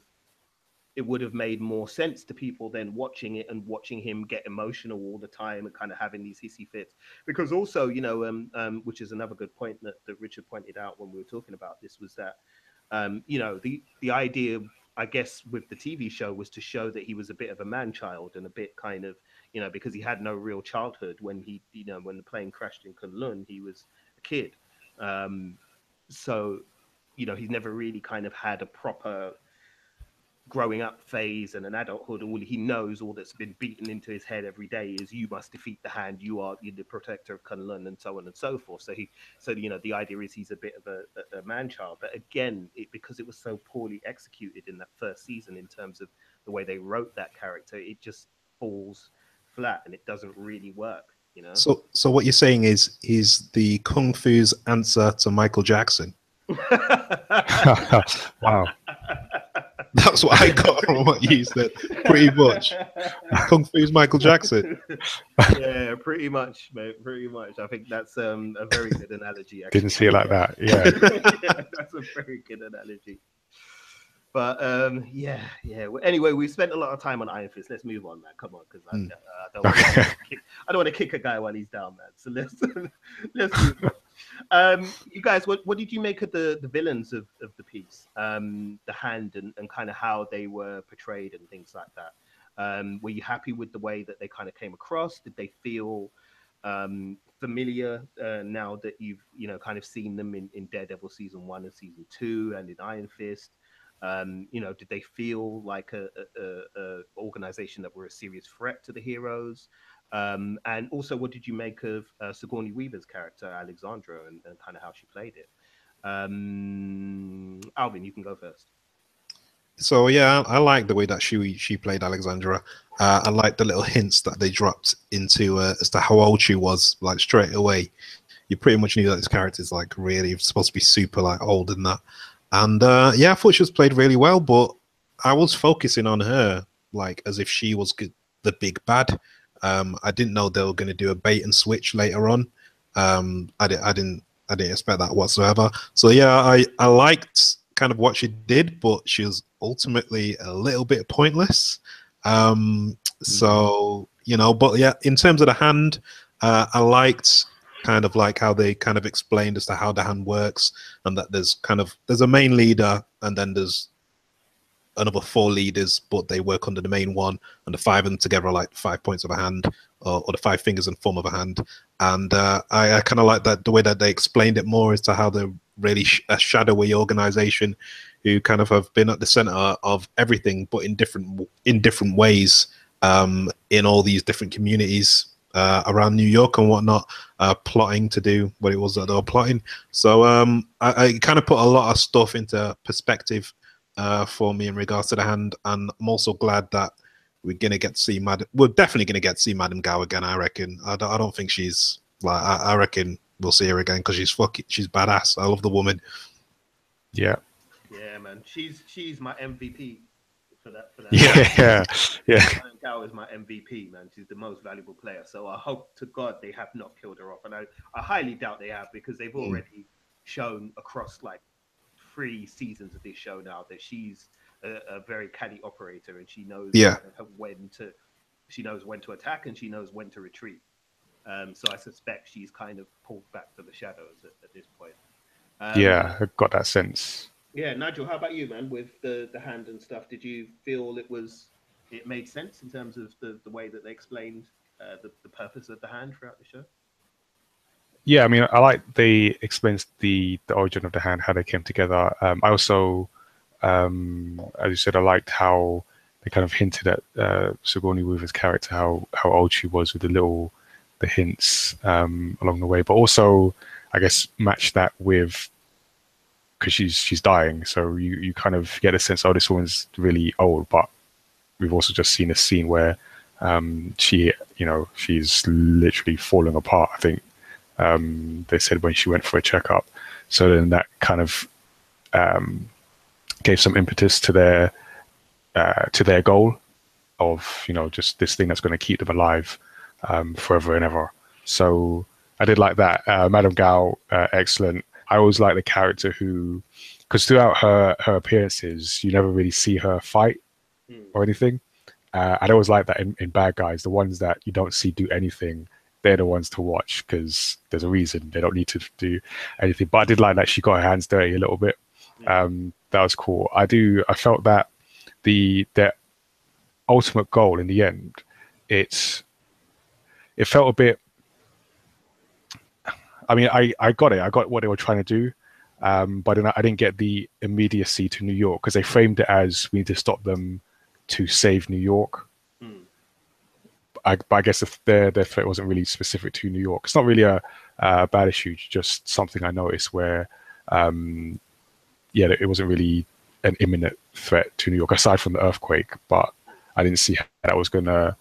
it would have made more sense to people than watching it and watching him get emotional all the time and kind of having these hissy fits. Because also, you know, um, um, which is another good point that, that Richard pointed out when we were talking about this was that, um, you know, the the idea, I guess, with the TV show was to show that he was a bit of a man child and a bit kind of, you know, because he had no real childhood when he, you know, when the plane crashed in Kunlun, he was a kid. Um, so, you know, he's never really kind of had a proper growing up phase and an adulthood, all he knows, all that's been beaten into his head every day is you must defeat the hand, you are you're the protector of Kunlun, and so on and so forth. So he, so you know, the idea is he's a bit of a, a, a man child, but again, it, because it was so poorly executed in that first season in terms of the way they wrote that character, it just falls flat and it doesn't really work. You know. So, so what you're saying is he's the kung fu's answer to Michael Jackson. wow. That's what I got from what you said, pretty much. Kung fu's Michael Jackson. yeah, pretty much, mate. Pretty much. I think that's um, a very good analogy. Actually. Didn't see it like that. Yeah. yeah, that's a very good analogy. But um, yeah, yeah. Well, Anyway, we spent a lot of time on Iron Fist. Let's move on, man. Come on, because I, Mm. uh, I don't. Want Okay. to kick, I don't want to kick a guy while he's down, man. So let's let's move on. Um, you guys, what, what did you make of the, the villains of, of the piece? Um, the hand and, and kind of how they were portrayed and things like that. Um, were you happy with the way that they kind of came across? Did they feel um, familiar uh, now that you've you know kind of seen them in, in Daredevil season one and season two and in Iron Fist? Um, you know, did they feel like a, a, a, organization that were a serious threat to the heroes? Um, and also, what did you make of uh, Sigourney Weaver's character, Alexandra, and, and kind of how she played it? Um, Alvin, you can go first. So yeah, I like the way that she she played Alexandra. Uh, I like the little hints that they dropped into uh, as to how old she was. Like straight away, you pretty much knew that this character is like really supposed to be super like old and that. And uh, yeah, I thought she was played really well, but I was focusing on her like as if she was good, the big bad. Um, I didn't know they were going to do a bait and switch later on. Um, I, di- I didn't I didn't expect that whatsoever. So yeah, I I liked kind of what she did, but she was ultimately a little bit pointless. Um, so you know, but yeah, in terms of the hand, uh, I liked kind of like how they kind of explained as to how the hand works, and that there's kind of there's a main leader, and then there's another four leaders, but they work under the main one, and the five of them together are like five points of a hand, or, or the five fingers and thumb of a hand. And uh, I, I kind of like that the way that they explained it more as to how they're really sh- a shadowy organization who kind of have been at the center of everything, but in different in different ways um, in all these different communities uh, around New York and whatnot, uh, plotting to do what it was that they were plotting. So um, I, I kind of put a lot of stuff into perspective uh, for me in regards to the hand, and I'm also glad that we're gonna get to see Mad. We're definitely gonna get to see Madam Gao again. I reckon. I don't, I don't think she's like. I, I reckon we'll see her again because she's fucking. She's badass. I love the woman. Yeah. Yeah, man, she's she's my MVP for that. For that. Yeah, yeah, yeah. Madam Gao is my MVP, man. She's the most valuable player. So I hope to God they have not killed her off, and I, I highly doubt they have because they've Mm. already shown across like three seasons of this show now that she's a, a very canny operator and she knows Yeah. when to she knows when to attack and she knows when to retreat. Um, so I suspect she's kind of pulled back to the shadows at, at this point. Um, yeah, I got that sense. yeah, Nigel, how about you, man? With the the hand and stuff, did you feel it was it made sense in terms of the the way that they explained uh, the the purpose of the hand throughout the show? Yeah, I mean, I like they explains the the origin of the hand, how they came together. Um, I also, um, as you said, I liked how they kind of hinted at uh, Sigourney Weaver's character, how how old she was with the little the hints um, along the way, but also, I guess, match that with because she's she's dying, so you you kind of get a sense, oh, this woman's really old, but we've also just seen a scene where um, she, you know, she's literally falling apart. I think um, they said when she went for a checkup. So then that kind of um, gave some impetus to their uh, to their goal of you know just this thing that's going to keep them alive um, forever and ever. So I did like that. Uh, Madame Gao, uh, excellent. I always like the character who, because throughout her her appearances, you never really see her fight Hmm. or anything. Uh, I'd always like that in, in bad guys, the ones that you don't see do anything they're the ones to watch because there's a reason they don't need to do anything. But I did like that she got her hands dirty a little bit. Um, that was cool. I do. I felt that the their ultimate goal in the end, it's it felt a bit. I mean, I I got it. I got what they were trying to do, um, but then I, I didn't get the immediacy to New York because they framed it as we need to stop them to save New York. I, but I guess if their their threat wasn't really specific to New York, it's not really a, a bad issue. Just something I noticed where, um, yeah, it wasn't really an imminent threat to New York aside from the earthquake. But I didn't see how that was gonna,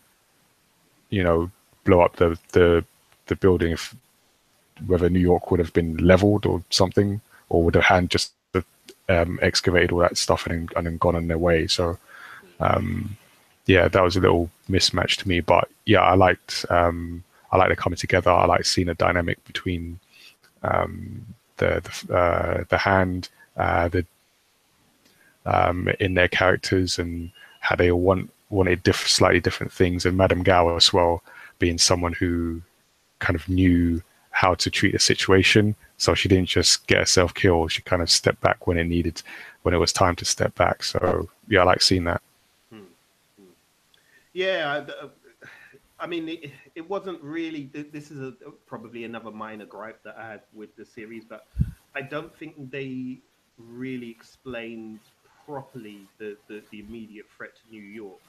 you know, blow up the the the building. If whether New York would have been leveled or something, or would have hand just um, excavated all that stuff and and then gone on their way. So. Um, yeah, that was a little mismatch to me. But yeah, I liked um, I liked it coming together. I liked seeing a dynamic between um, the the, uh, the hand, uh, the um, in their characters and how they want wanted diff- slightly different things. And Madame Gao as well, being someone who kind of knew how to treat a situation. So she didn't just get herself killed. She kind of stepped back when it needed, when it was time to step back. So yeah, I like seeing that. Yeah, I, mean, it, it wasn't really. This is a, probably another minor gripe that I had with the series, but I don't think they really explained properly the, the, the immediate threat to New York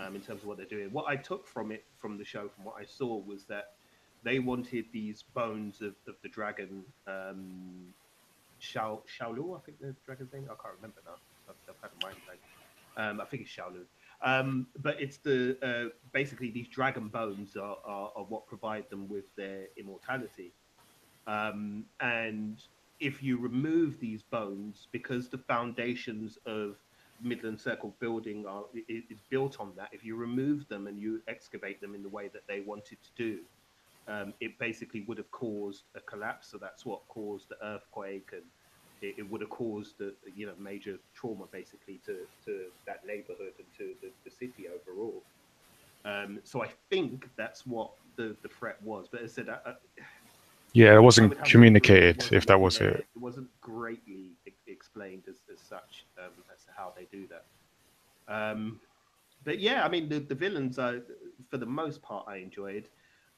um, in terms of what they're doing. What I took from it, from the show, from what I saw, was that they wanted these bones of, of the dragon, um, Shao Shou-Lao, I think the dragon's name. I can't remember now. I've, I've had a mind blank. Um, I think it's Shou-Lao. Um, but it's the uh, basically these dragon bones are, are, are what provide them with their immortality. Um, and if you remove these bones, because the foundations of Midland Circle building are is built on that, if you remove them and you excavate them in the way that they wanted to do, um, it basically would have caused a collapse. So that's what caused the earthquake, and it, it would have caused a you know major trauma basically to, to that neighborhood and to the, the city overall. Um, so I think that's what the, the threat was. But as I said, I, I, Yeah, it wasn't would have to communicated if that was yeah, it. It wasn't greatly explained as, as such um, as to how they do that. Um, but yeah, I mean, the, the villains, are, for the most part, I enjoyed.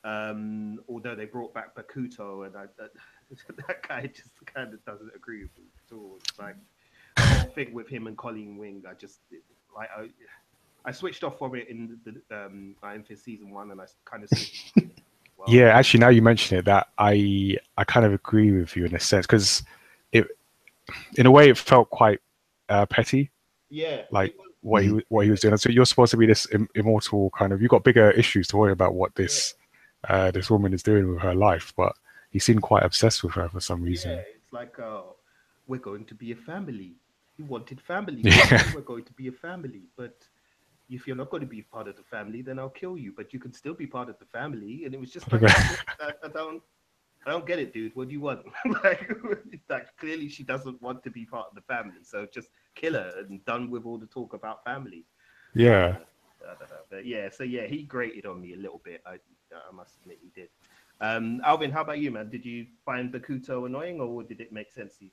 Um, although they brought back Bakuto, and I, that, guy just kind of doesn't agree with me at all. It's like the whole thing with him and Colleen Wing. I just like I, I switched off from it in the um, Iron Fist season one, and I kind of well, Yeah, actually, now you mention it, that I I kind of agree with you in a sense because it, in a way, it felt quite uh, petty, yeah, like what he what he was doing. So you're supposed to be this Im- immortal kind of. You've got bigger issues to worry about what this uh, this woman is doing with her life, but he seemed quite obsessed with her for some reason. Yeah, it's like, oh, we're going to be a family. you wanted family. Yeah. We're going to be a family, but if you're not going to be part of the family, then I'll kill you. But you can still be part of the family. And it was just like, I, I don't, I don't get it, dude. What do you want? like, like, clearly she doesn't want to be part of the family. So just kill her and done with all the talk about family. Yeah. Uh, but yeah, so yeah, he grated on me a little bit. I, I must admit he did. Um, Alvin, how about you, man? Did you find Bakuto annoying, or did it make sense to you?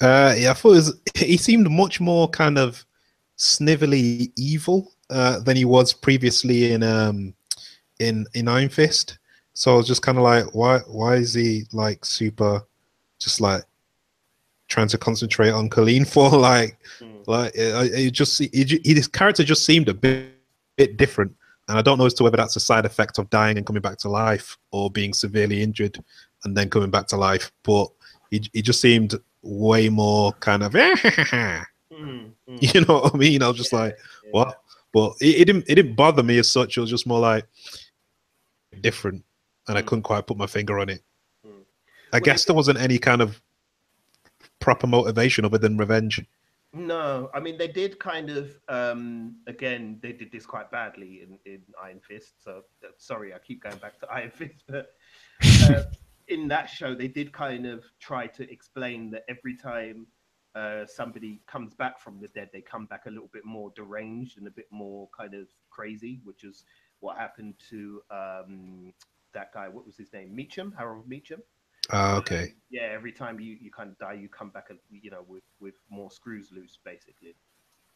Uh, yeah, I thought it was, he seemed much more kind of snivelly evil uh, than he was previously in um in in Iron Fist. So I was just kind of like, why why is he like super, just like trying to concentrate on Colleen for like Mm. like it, it just he, his character just seemed a bit bit different, and I don't know as to whether that's a side effect of dying and coming back to life or being severely injured and then coming back to life. But he he just seemed way more kind of Mm, mm. you know what I mean. I was just like, Yeah. what? But it, it didn't it didn't bother me as such. It was just more like different, and I Mm. couldn't quite put my finger on it. Mm. I Well, guess there wasn't any kind of proper motivation other than revenge. No, I mean they did kind of um again they did this quite badly in, in Iron Fist. So uh, sorry, I keep going back to Iron Fist, but uh, in that show they did kind of try to explain that every time uh, somebody comes back from the dead, they come back a little bit more deranged and a bit more kind of crazy, which is what happened to um that guy. What was his name? Meacham, Harold Meacham. Um, okay. yeah, every time you, you kind of die, you come back, you know, with with more screws loose, basically.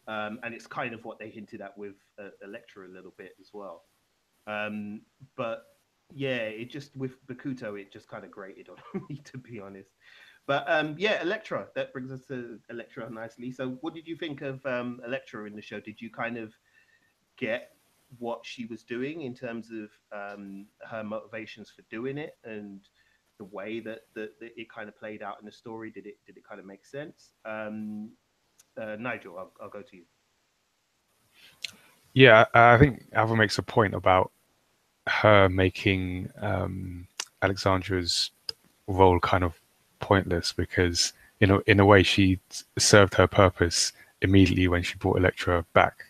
Um, and it's kind of what they hinted at with uh, Elektra a little bit as well. Um, but yeah, it just with Bakuto, it just kind of grated on me, to be honest. But um, yeah, Elektra. That brings us to Elektra nicely. So, what did you think of um, Elektra in the show? Did you kind of get what she was doing in terms of um, her motivations for doing it and the way that, that, that it kind of played out in the story? Did it did it kind of make sense? Um, uh, Nigel, I'll, I'll go to you. Yeah, I think Alva makes a point about her making um, Alexandra's role kind of pointless because, you know, in a way, she served her purpose immediately when she brought Elektra back,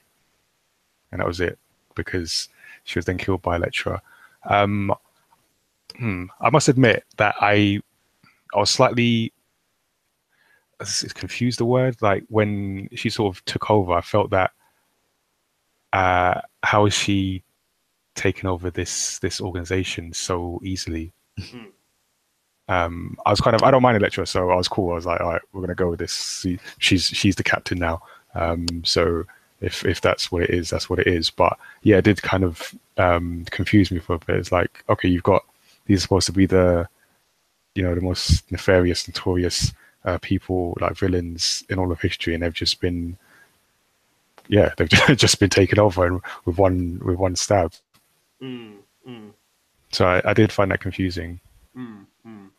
and that was it because she was then killed by Elektra. Um, hmm, I must admit that I, I was slightly confused. The word like when she sort of took over, I felt that uh, how is she taking over this this organization so easily? Mhm. um, I was kind of I don't mind Elektra, so I was cool. I was like, all right, we're gonna go with this. She- She's she's the captain now. Um, so if if that's what it is, that's what it is. But yeah, it did kind of um, confuse me for a bit. It's like, okay, you've got these are supposed to be the you know the most nefarious, notorious uh, people like villains in all of history, and they've just been yeah, they've just been taken over with one with one stab. Mm, mm, So I, I did find that confusing. mm, mm.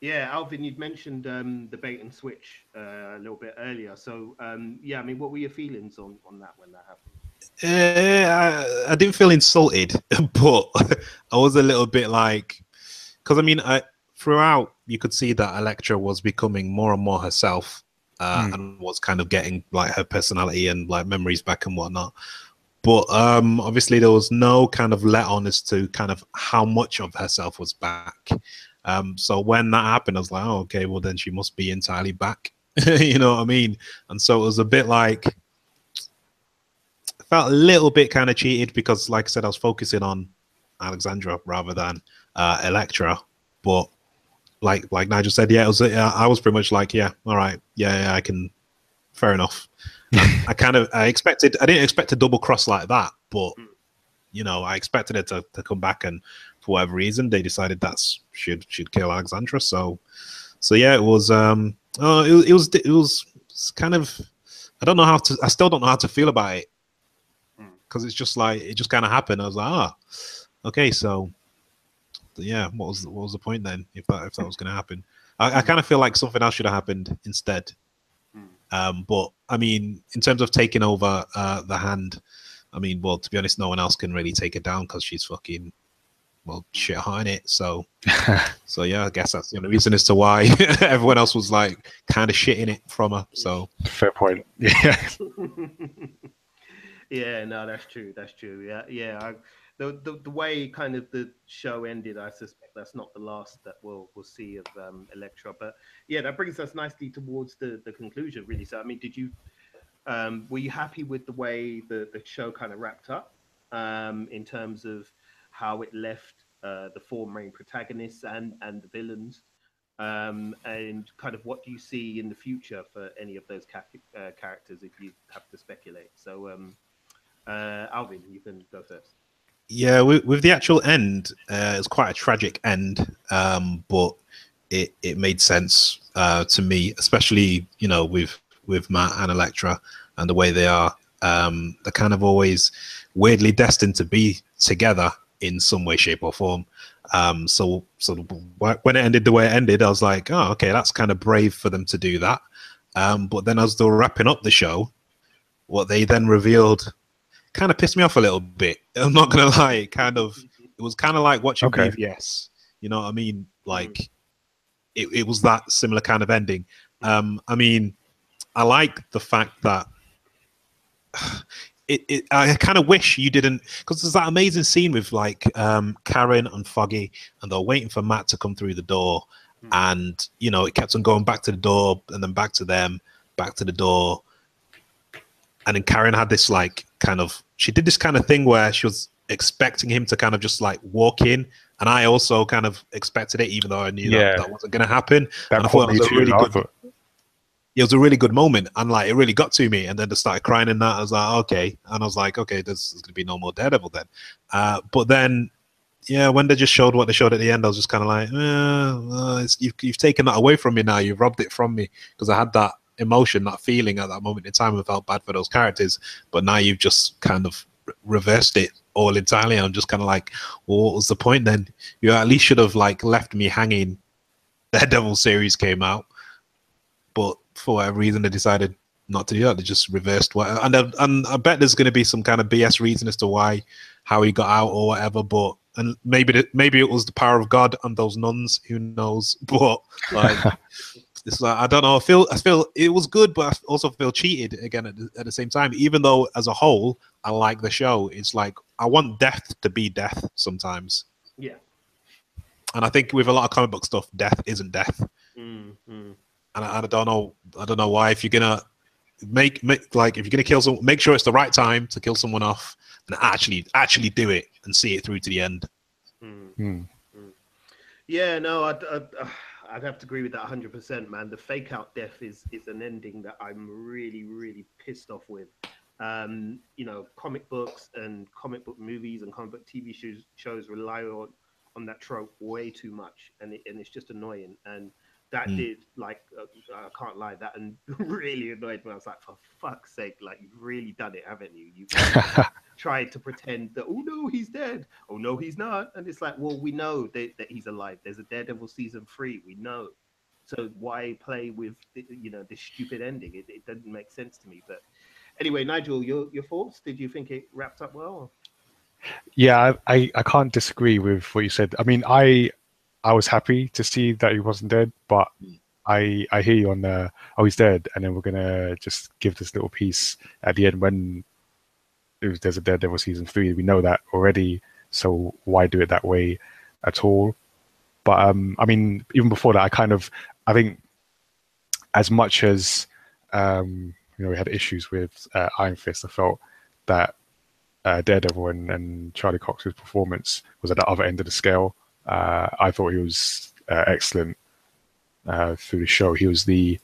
Yeah, Alvin, you'd mentioned um, the bait and switch uh, a little bit earlier. So um, yeah, I mean, what were your feelings on on that when that happened? Uh, I, I didn't feel insulted, but I was a little bit like, because I mean, I, throughout you could see that Elektra was becoming more and more herself, uh, Hmm. and was kind of getting like her personality and like memories back and whatnot. But um, obviously, there was no kind of let on as to kind of how much of herself was back. Um, so when that happened, I was like, oh, okay, well then she must be entirely back. you know what I mean? And so it was a bit like felt a little bit kind of cheated because, like I said, I was focusing on Alexandra rather than uh, Elektra. But like like Nigel said, yeah, it was. Uh, I was pretty much like, yeah, all right, yeah, yeah I can. Fair enough. I kind of I expected. I didn't expect a double cross like that, but you know, I expected it to, to come back, and for whatever reason, they decided that's should should kill Alexandra. So, so yeah, it was. Um, oh, it, it was it was kind of. I don't know how to. I still don't know how to feel about it because it's just like it just kind of happened. I was like, ah, okay, so yeah, what was what was the point then if that if that was going to happen? I, I kind of feel like something else should have happened instead. Mm. Um, but I mean, in terms of taking over uh, the hand, I mean, well, to be honest, no one else can really take it down because she's fucking well, shit hot in it. So, so yeah, I guess that's the only reason as to why everyone else was like kind of shitting it from her. So fair point. Yeah. yeah, no, that's true. That's true. Yeah, yeah. I, the, the the way kind of the show ended, I suspect that's not the last that we'll we'll see of um, Elektra. But yeah, that brings us nicely towards the the conclusion, really. So, I mean, did you um, were you happy with the way the the show kind of wrapped up um, in terms of how it left uh, the four main protagonists and and the villains? Um, and kind of what do you see in the future for any of those ca- uh, characters if you have to speculate? So, um, uh, Alvin, you can go first. Yeah, with, with the actual end, uh, it's quite a tragic end, um, but it it made sense uh, to me, especially you know with with Matt and Elektra and the way they are. Um, they're kind of always weirdly destined to be together in some way, shape, or form. Um, so so when it ended the way it ended, I was like, oh, okay, that's kind of brave for them to do that. Um, but then as they were wrapping up the show, what they then revealed kind of pissed me off a little bit. I'm not gonna lie. It kind of it was kind of like watching okay. BVS. You know what I mean? Like it, it was that similar kind of ending. Um, I mean, I like the fact that it, it I kind of wish you didn't because there's that amazing scene with like um, Karen and Foggy, and they're waiting for Matt to come through the door, mm. and you know it kept on going back to the door and then back to them, back to the door, and then Karen had this like kind of she did this kind of thing where she was expecting him to kind of just like walk in and I also kind of expected it even though I knew yeah. that, that wasn't going to happen. That and I thought it was a really good it was a really good moment and like it really got to me and then they started crying and that I was like okay. And I was like okay there's, there's gonna be no more Daredevil then. Uh, but then yeah when they just showed what they showed at the end I was just kind of like eh, uh, you've, you've taken that away from me now you've robbed it from me because I had that emotion, that feeling at that moment in time. I felt bad for those characters, but now you've just kind of reversed it all entirely. I'm just kind of like, well, what was the point then? You at least should have like left me hanging. The Devil series came out, but for whatever reason they decided not to do that. They just reversed what, and I, and I bet there's going to be some kind of BS reason as to why how he got out or whatever. But and maybe the, maybe it was the power of God and those nuns. Who knows? But like. It's like I don't know. I feel I feel it was good, but I also feel cheated again at the, at the same time. Even though as a whole, I like the show. It's like I want death to be death sometimes. Yeah. And I think with a lot of comic book stuff, death isn't death. Mm-hmm. And I, I don't know. I don't know why. If you're gonna make, make like if you're gonna kill someone, make sure it's the right time to kill someone off, and actually actually do it and see it through to the end. Mm-hmm. Yeah. No. I, I, I I'd have to agree with that 100%, man. The fake out death is is an ending that I'm really, really pissed off with. Um, you know, comic books and comic book movies and comic book TV shows shows rely on on that trope way too much, and it, and it's just annoying. And that mm. did like uh, I can't lie, that and really annoyed me. I was like, for fuck's sake, like you've really done it, haven't you? You've tried to pretend that oh no, he's dead. Oh no, he's not. And it's like, well, we know that, that he's alive. There's a Daredevil season three. We know. So why play with you know this stupid ending? It, it doesn't make sense to me. But anyway, Nigel, your your thoughts? Did you think it wrapped up well? Yeah, I, I can't disagree with what you said. I mean, I I was happy to see that he wasn't dead, but mm. I I hear you on the oh he's dead, and then we're gonna just give this little piece at the end when there's a Daredevil season three. We know that already, so why do it that way at all? But um, I mean, even before that, I kind of I think as much as um, you know we had issues with uh, Iron Fist, I felt that uh, Daredevil and, and Charlie Cox's performance was at the other end of the scale. Uh, I thought he was uh, excellent uh, through the show. He was the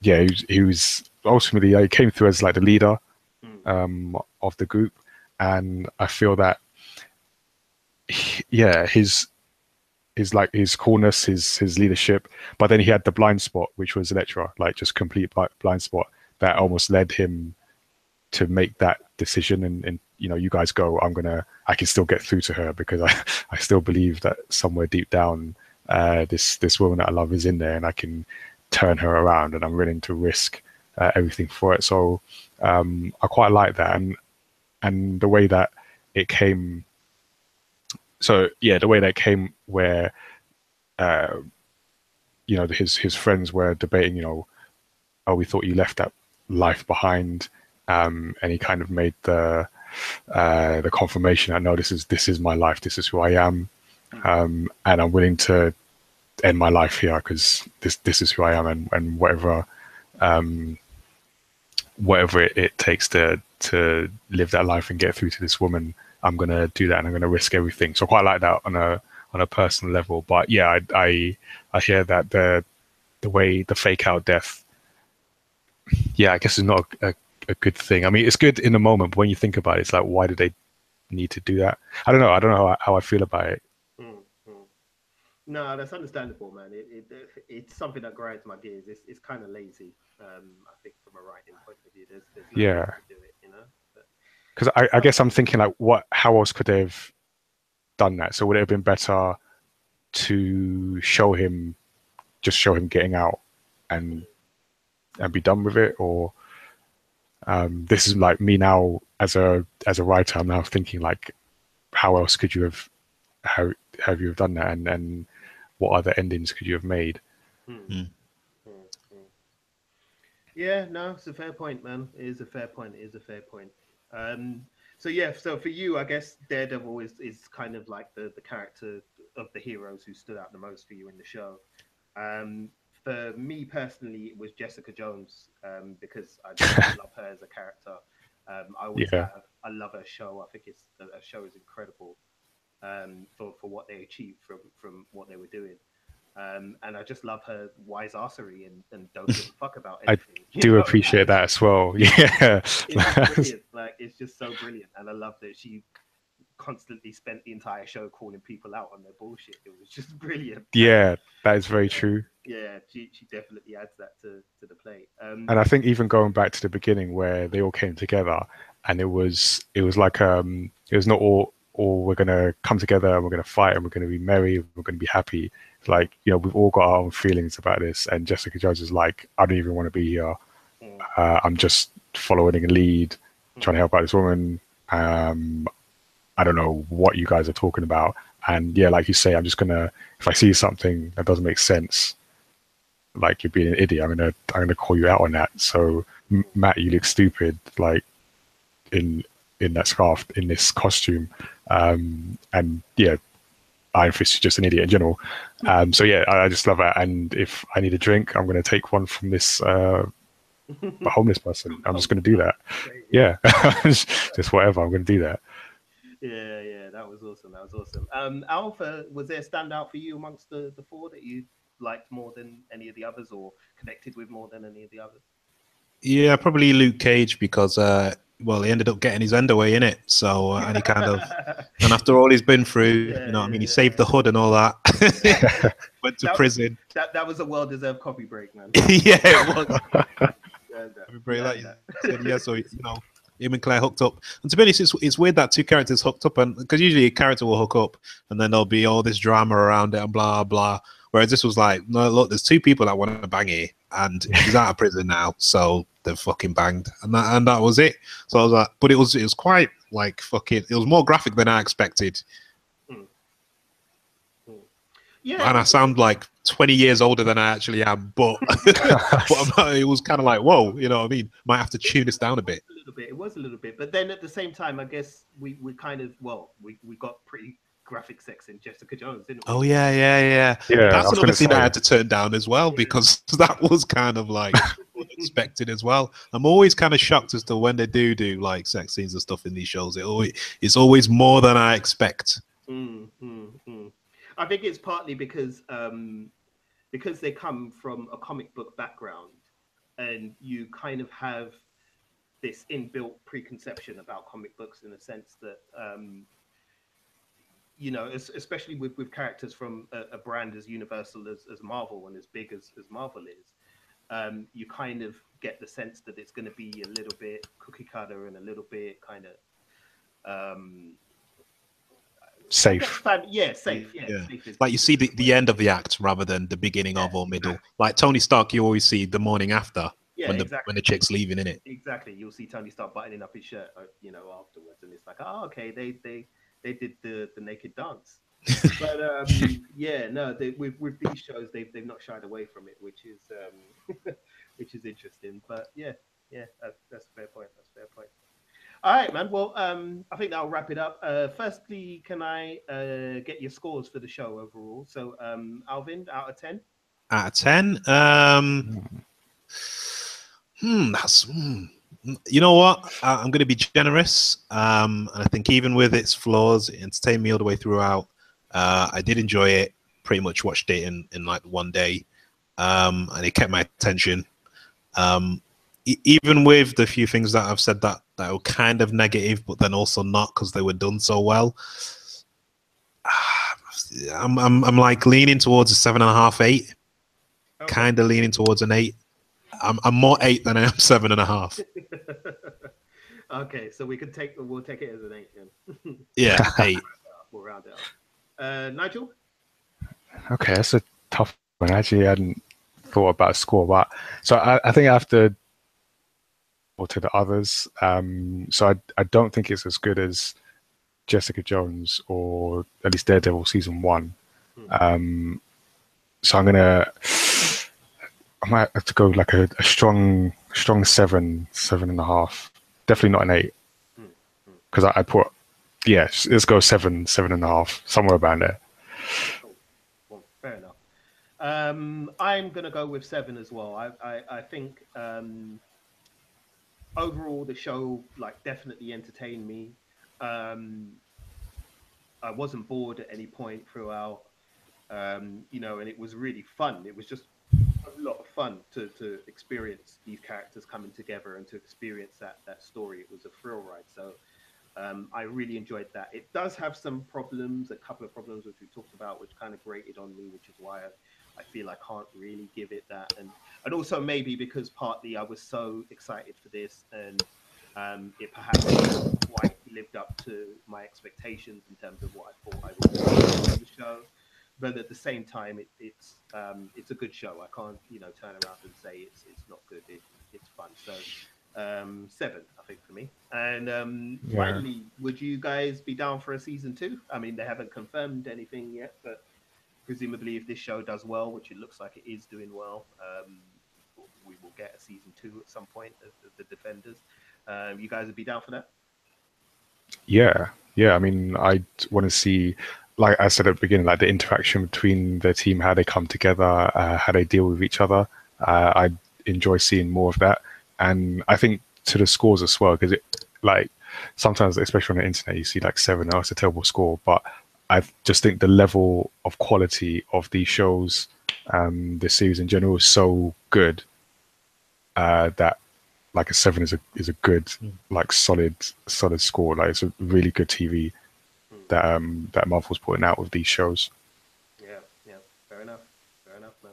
yeah, he was, he was ultimately he came through as like the leader. Um, of the group, and I feel that yeah, his his like his coolness, his his leadership, but then he had the blind spot, which was Elektra, like just complete blind spot that almost led him to make that decision. And, and you know you guys go i'm gonna i can still get through to her because i i still believe that somewhere deep down uh, this this woman that i love is in there and i can turn her around and i'm willing to risk uh, everything for it. So um, i quite like that and and the way that it came so yeah, the way that came where, uh, you know, his his friends were debating, you know, oh, we thought you left that life behind, um, and he kind of made the uh, the confirmation that no, this is this is my life, this is who I am, um, and I'm willing to end my life here because this this is who I am, and and whatever. Um, whatever it, it takes to to live that life and get through to this woman, I'm gonna do that and I'm gonna risk everything. So quite like that on a on a personal level. But yeah, I I, I hear that the the way the fake out death, yeah, I guess it's not a, a, good thing. I mean, it's good in the moment, but when you think about it, it's like, why did they need to do that? I don't know. I don't know how, how I feel about it. No, that's understandable, man. It, it, it's something that grinds my gears. It's, it's kind of lazy, um, I think, from a writing point of view. There's, there's no Yeah. way do it, you know. Because I, I guess I'm thinking like, what? How else could they have done that? So would it have been better to show him, just show him getting out, and and be done with it, or um, this is like me now as a as a writer. I'm now thinking like, how else could you have how have you have done that, and and what other endings could you have made? Mm. Yeah, no, it's a fair point, man. It is a fair point. It is a fair point. Um, so yeah, so for you, I guess Daredevil is is kind of like the the character of the heroes who stood out the most for you in the show. Um, for me personally, it was Jessica Jones um, because I just love her as a character. Um, I always Yeah. have, I love her show. I think it's the her show is incredible um, for for what they achieved from from what they were doing. Um, and I just love her wise arsery and, and don't give a fuck about I anything. you Do know? appreciate that as well. Yeah, It's. Like it's just so brilliant, and I love that she constantly spent the entire show calling people out on their bullshit. It was just brilliant. yeah, that is very true. Yeah, she, she definitely adds that to, to the plate. Um, and I think even going back to the beginning where they all came together, and it was it was like um it was not all all we're gonna come together and we're gonna fight and we're gonna be merry we're gonna be happy. Like you know we've all got our own feelings about this, and Jessica Jones is like I don't even want to be here. Mm. Uh, I'm just following a lead, trying to help out this woman. Um, I don't know what you guys are talking about, and yeah, like you say, I'm just gonna if I see something that doesn't make sense, like you're being an idiot, I'm gonna I'm gonna call you out on that. So Matt, you look stupid, like in in that scarf in this costume, um, and yeah, Iron Fist is just an idiot in general. Um, so yeah, I, I just love that. And if I need a drink, I'm gonna take one from this uh, homeless person. I'm just gonna do that. Yeah, just whatever. I'm gonna do that. yeah, yeah, that was awesome. That was awesome. Um, Alpha, was there a standout for you amongst the, the four that you liked more than any of the others or connected with more than any of the others? Yeah, probably Luke Cage because uh well he ended up getting his end away in it. So uh, and he kind of and after all he's been through, Yeah, you know what I mean, he saved the hood and all that. Went to That- prison. that that was a well deserved coffee break, man. yeah, it was. Everybody like said, yeah, so you know, him and Claire hooked up. And to be honest, it's, it's weird that two characters hooked up, and because usually a character will hook up, and then there'll be all this drama around it and blah blah. Whereas this was like, no, look, there's two people that want to bang here, and he's out of prison now, so they're fucking banged, and that and that was it. So I was like, but it was it was quite like fucking, it was more graphic than I expected, hmm. Hmm. yeah, and I sound like 20 years older than I actually am, but but I'm not, it was kind of like, whoa, you know what I mean? Might have to tune this down a bit. a little bit. It was a little bit, but then at the same time, I guess we we kind of well, we we got pretty graphic sex in Jessica Jones, didn't we? Oh yeah, yeah, yeah. Yeah, That's another gonna thing I had to turn down as well because that was kind of like unexpected as well. I'm always kind of shocked as to when they do do like sex scenes and stuff in these shows. It always it's always more than I expect. Mm, mm, mm. I think it's partly because um, because they come from a comic book background, and you kind of have this inbuilt preconception about comic books in the sense that um, you know, especially with with characters from a, a brand as universal as, as Marvel and as big as, as Marvel is. Um, you kind of get the sense that it's going to be a little bit cookie cutter and a little bit kind of um, Safe. Yeah, safe. Yeah, Yeah. safe Like you see the, the end of the act rather than the beginning of or middle. Like Tony Stark, you always see the morning after yeah, when the exactly. when the chick's leaving in it. Exactly. You'll see Tony start buttoning up his shirt, uh, you know, afterwards, and it's like, oh, okay, they they they did the the naked dance. but um, yeah, no, they, with with these shows, they've they've not shied away from it, which is um, which is interesting. But yeah, yeah, that's, that's a fair point. That's a fair point. All right, man. Well, um, I think that'll wrap it up. Uh, firstly, can I uh, get your scores for the show overall? So, um, Alvin, out of ten. Out of ten, um, hmm, that's. Hmm. You know what? I'm going to be generous, um, and I think even with its flaws, it entertained me all the way throughout. Uh, I did enjoy it. Pretty much watched it in in like one day, um, and it kept my attention. Um, e- even with the few things that I've said that that were kind of negative, but then also not because they were done so well. I'm, I'm I'm like leaning towards a seven and a half, eight. Okay. Kind of leaning towards an eight. I'm I'm more eight than I am seven and a half. okay, so we can take we'll take it as an eight then. Yeah, eight. we'll round it up. Uh, Nigel. Okay, that's a tough one. Actually, I hadn't thought about a score, but so I, I think I have to or to the others. Um, so I I don't think it's as good as Jessica Jones or at least Daredevil season one. Um, so I'm gonna I might have to go like a, a strong strong seven seven and a half. Definitely not an eight because I, I put yes, let's go seven seven and a half somewhere around there. Well, fair enough. Um, I'm going to go with seven as well. I, I, I think um, overall the show like definitely entertained me. Um, I wasn't bored at any point throughout, um, you know, and it was really fun. It was just a lot of fun to, to experience these characters coming together and to experience that that story. It was a thrill ride. So um, I really enjoyed that. It does have some problems, a couple of problems which we talked about, which kind of grated on me, which is why I, I feel I can't really give it that. And and also maybe because partly I was so excited for this and um, it perhaps quite lived up to my expectations in terms of what I thought I would see on the show. But at the same time, it, it's um, it's a good show. I can't you know turn around and say it's it's not good. It, it's fun. So um, seven, I think, for me. And um, Yeah. finally, would you guys be down for a season two? I mean, they haven't confirmed anything yet, but presumably, if this show does well, which it looks like it is doing well, um, we will get a season two at some point of, of the Defenders. Um, you guys would be down for that? Yeah, yeah. I mean, I want to see, like I said at the beginning, like the interaction between the team, how they come together, uh, how they deal with each other. Uh, I enjoy seeing more of that, and I think to the scores as well, because it like sometimes, especially on the internet, you see like seven. Oh, it's a terrible score, but I just think the level of quality of these shows, um, this series in general, is so good uh, that like a seven is a is a good like solid solid score. Like it's a really good TV that um that Marvel's putting out with these shows. Yeah, yeah, fair enough. Fair enough, man.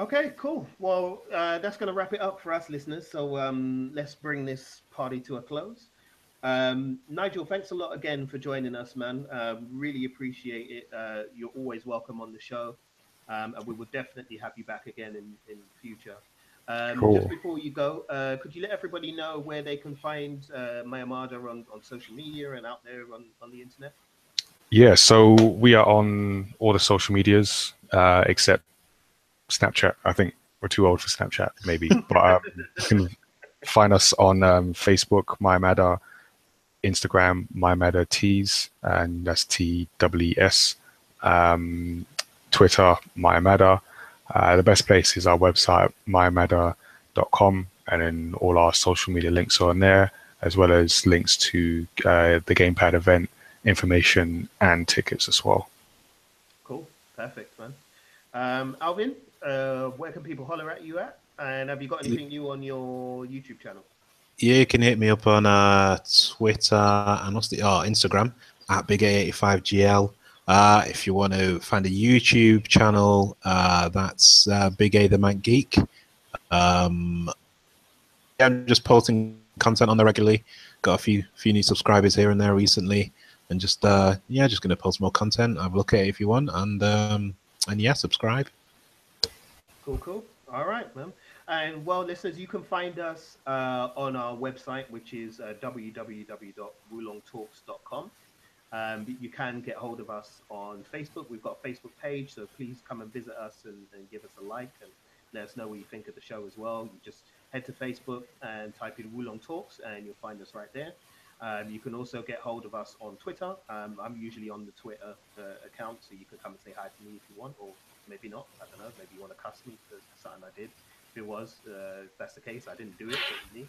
Okay, cool. Well, uh, that's going to wrap it up for us, listeners. So um, let's bring this party to a close. Um, Nigel, thanks a lot again for joining us, man. Uh, really appreciate it. Uh, you're always welcome on the show, um, and we will definitely have you back again in in future. Um, Cool. Just before you go, uh, could you let everybody know where they can find uh, MyMada on, on social media and out there on, on the internet? Yeah, so we are on all the social medias uh, except Snapchat. I think we're too old for Snapchat, maybe. but um, you can find us on um, Facebook, MyMada, Instagram, MyMada Tees, and that's T W S. Um, Twitter, MyMada. Uh, the best place is our website, mymada.com, and then all our social media links are on there, as well as links to uh, the Gamepad event information and tickets as well. Cool, perfect, man. Um, Alvin, uh, where can people holler at you at? And have you got anything new on your YouTube channel? Yeah, you can hit me up on uh, Twitter and what's the oh, Instagram at Big A85GL. Uh, if you want to find a YouTube channel, uh, that's uh, Big A the Mac Geek. Um, I'm just posting content on there regularly. Got a few few new subscribers here and there recently, and just uh, yeah, just gonna post more content. Have a look at it if you want, and um, and yeah, subscribe. Cool, cool. All right, man. And well, listeners, you can find us uh, on our website, which is uh, www.wulongtalks.com. Um, you can get hold of us on Facebook. We've got a Facebook page, so please come and visit us and, and give us a like and let us know what you think of the show as well. You just head to Facebook and type in Wulong Talks, and you'll find us right there. Um, you can also get hold of us on Twitter. Um, I'm usually on the Twitter uh, account, so you can come and say hi to me if you want, or maybe not. I don't know. Maybe you want to cuss me for something I did. If it was, uh, if that's the case, I didn't do it. me.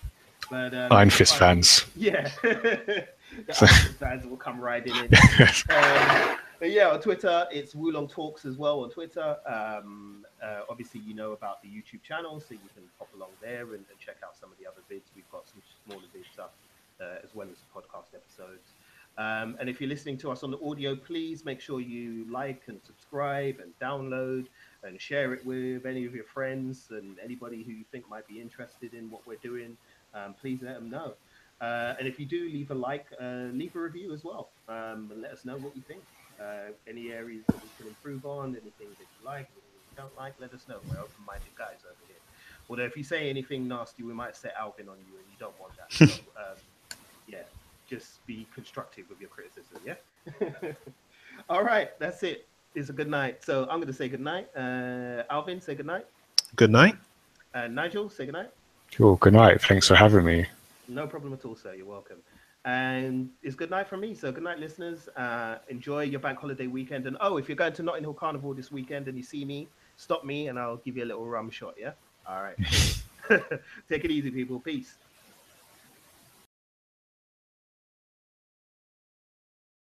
But um, Iron Fist fans. Yeah, fans will come riding in. um, but yeah, on Twitter, it's Wulong Talks as well on Twitter. Um, uh, obviously, you know about the YouTube channel, so you can pop along there and, and check out some of the other vids. We've got some smaller vids up uh, as well as podcast episodes. Um, and if you're listening to us on the audio, please make sure you like and subscribe and download and share it with any of your friends and anybody who you think might be interested in what we're doing. Um, please let them know. Uh, and if you do leave a like, uh, leave a review as well, um, and let us know what you think. Uh, any areas that we can improve on, anything that you like, anything you don't like, let us know. We're open-minded guys over here. Although if you say anything nasty, we might set Alvin on you, and you don't want that. So, um, yeah, just be constructive with your criticism. Yeah. All right, that's it. It's a good night. So I'm going to say good night. Uh, Alvin, say good night. Good night. Uh, Nigel, say good night. Cool. Good night. Thanks for having me. No problem at all, sir. You're welcome. And it's good night from me. So good night, listeners. Uh, enjoy your bank holiday weekend. And oh, if you're going to Notting Hill Carnival this weekend and you see me, stop me and I'll give you a little rum shot. Yeah. All right. Take it easy, people. Peace.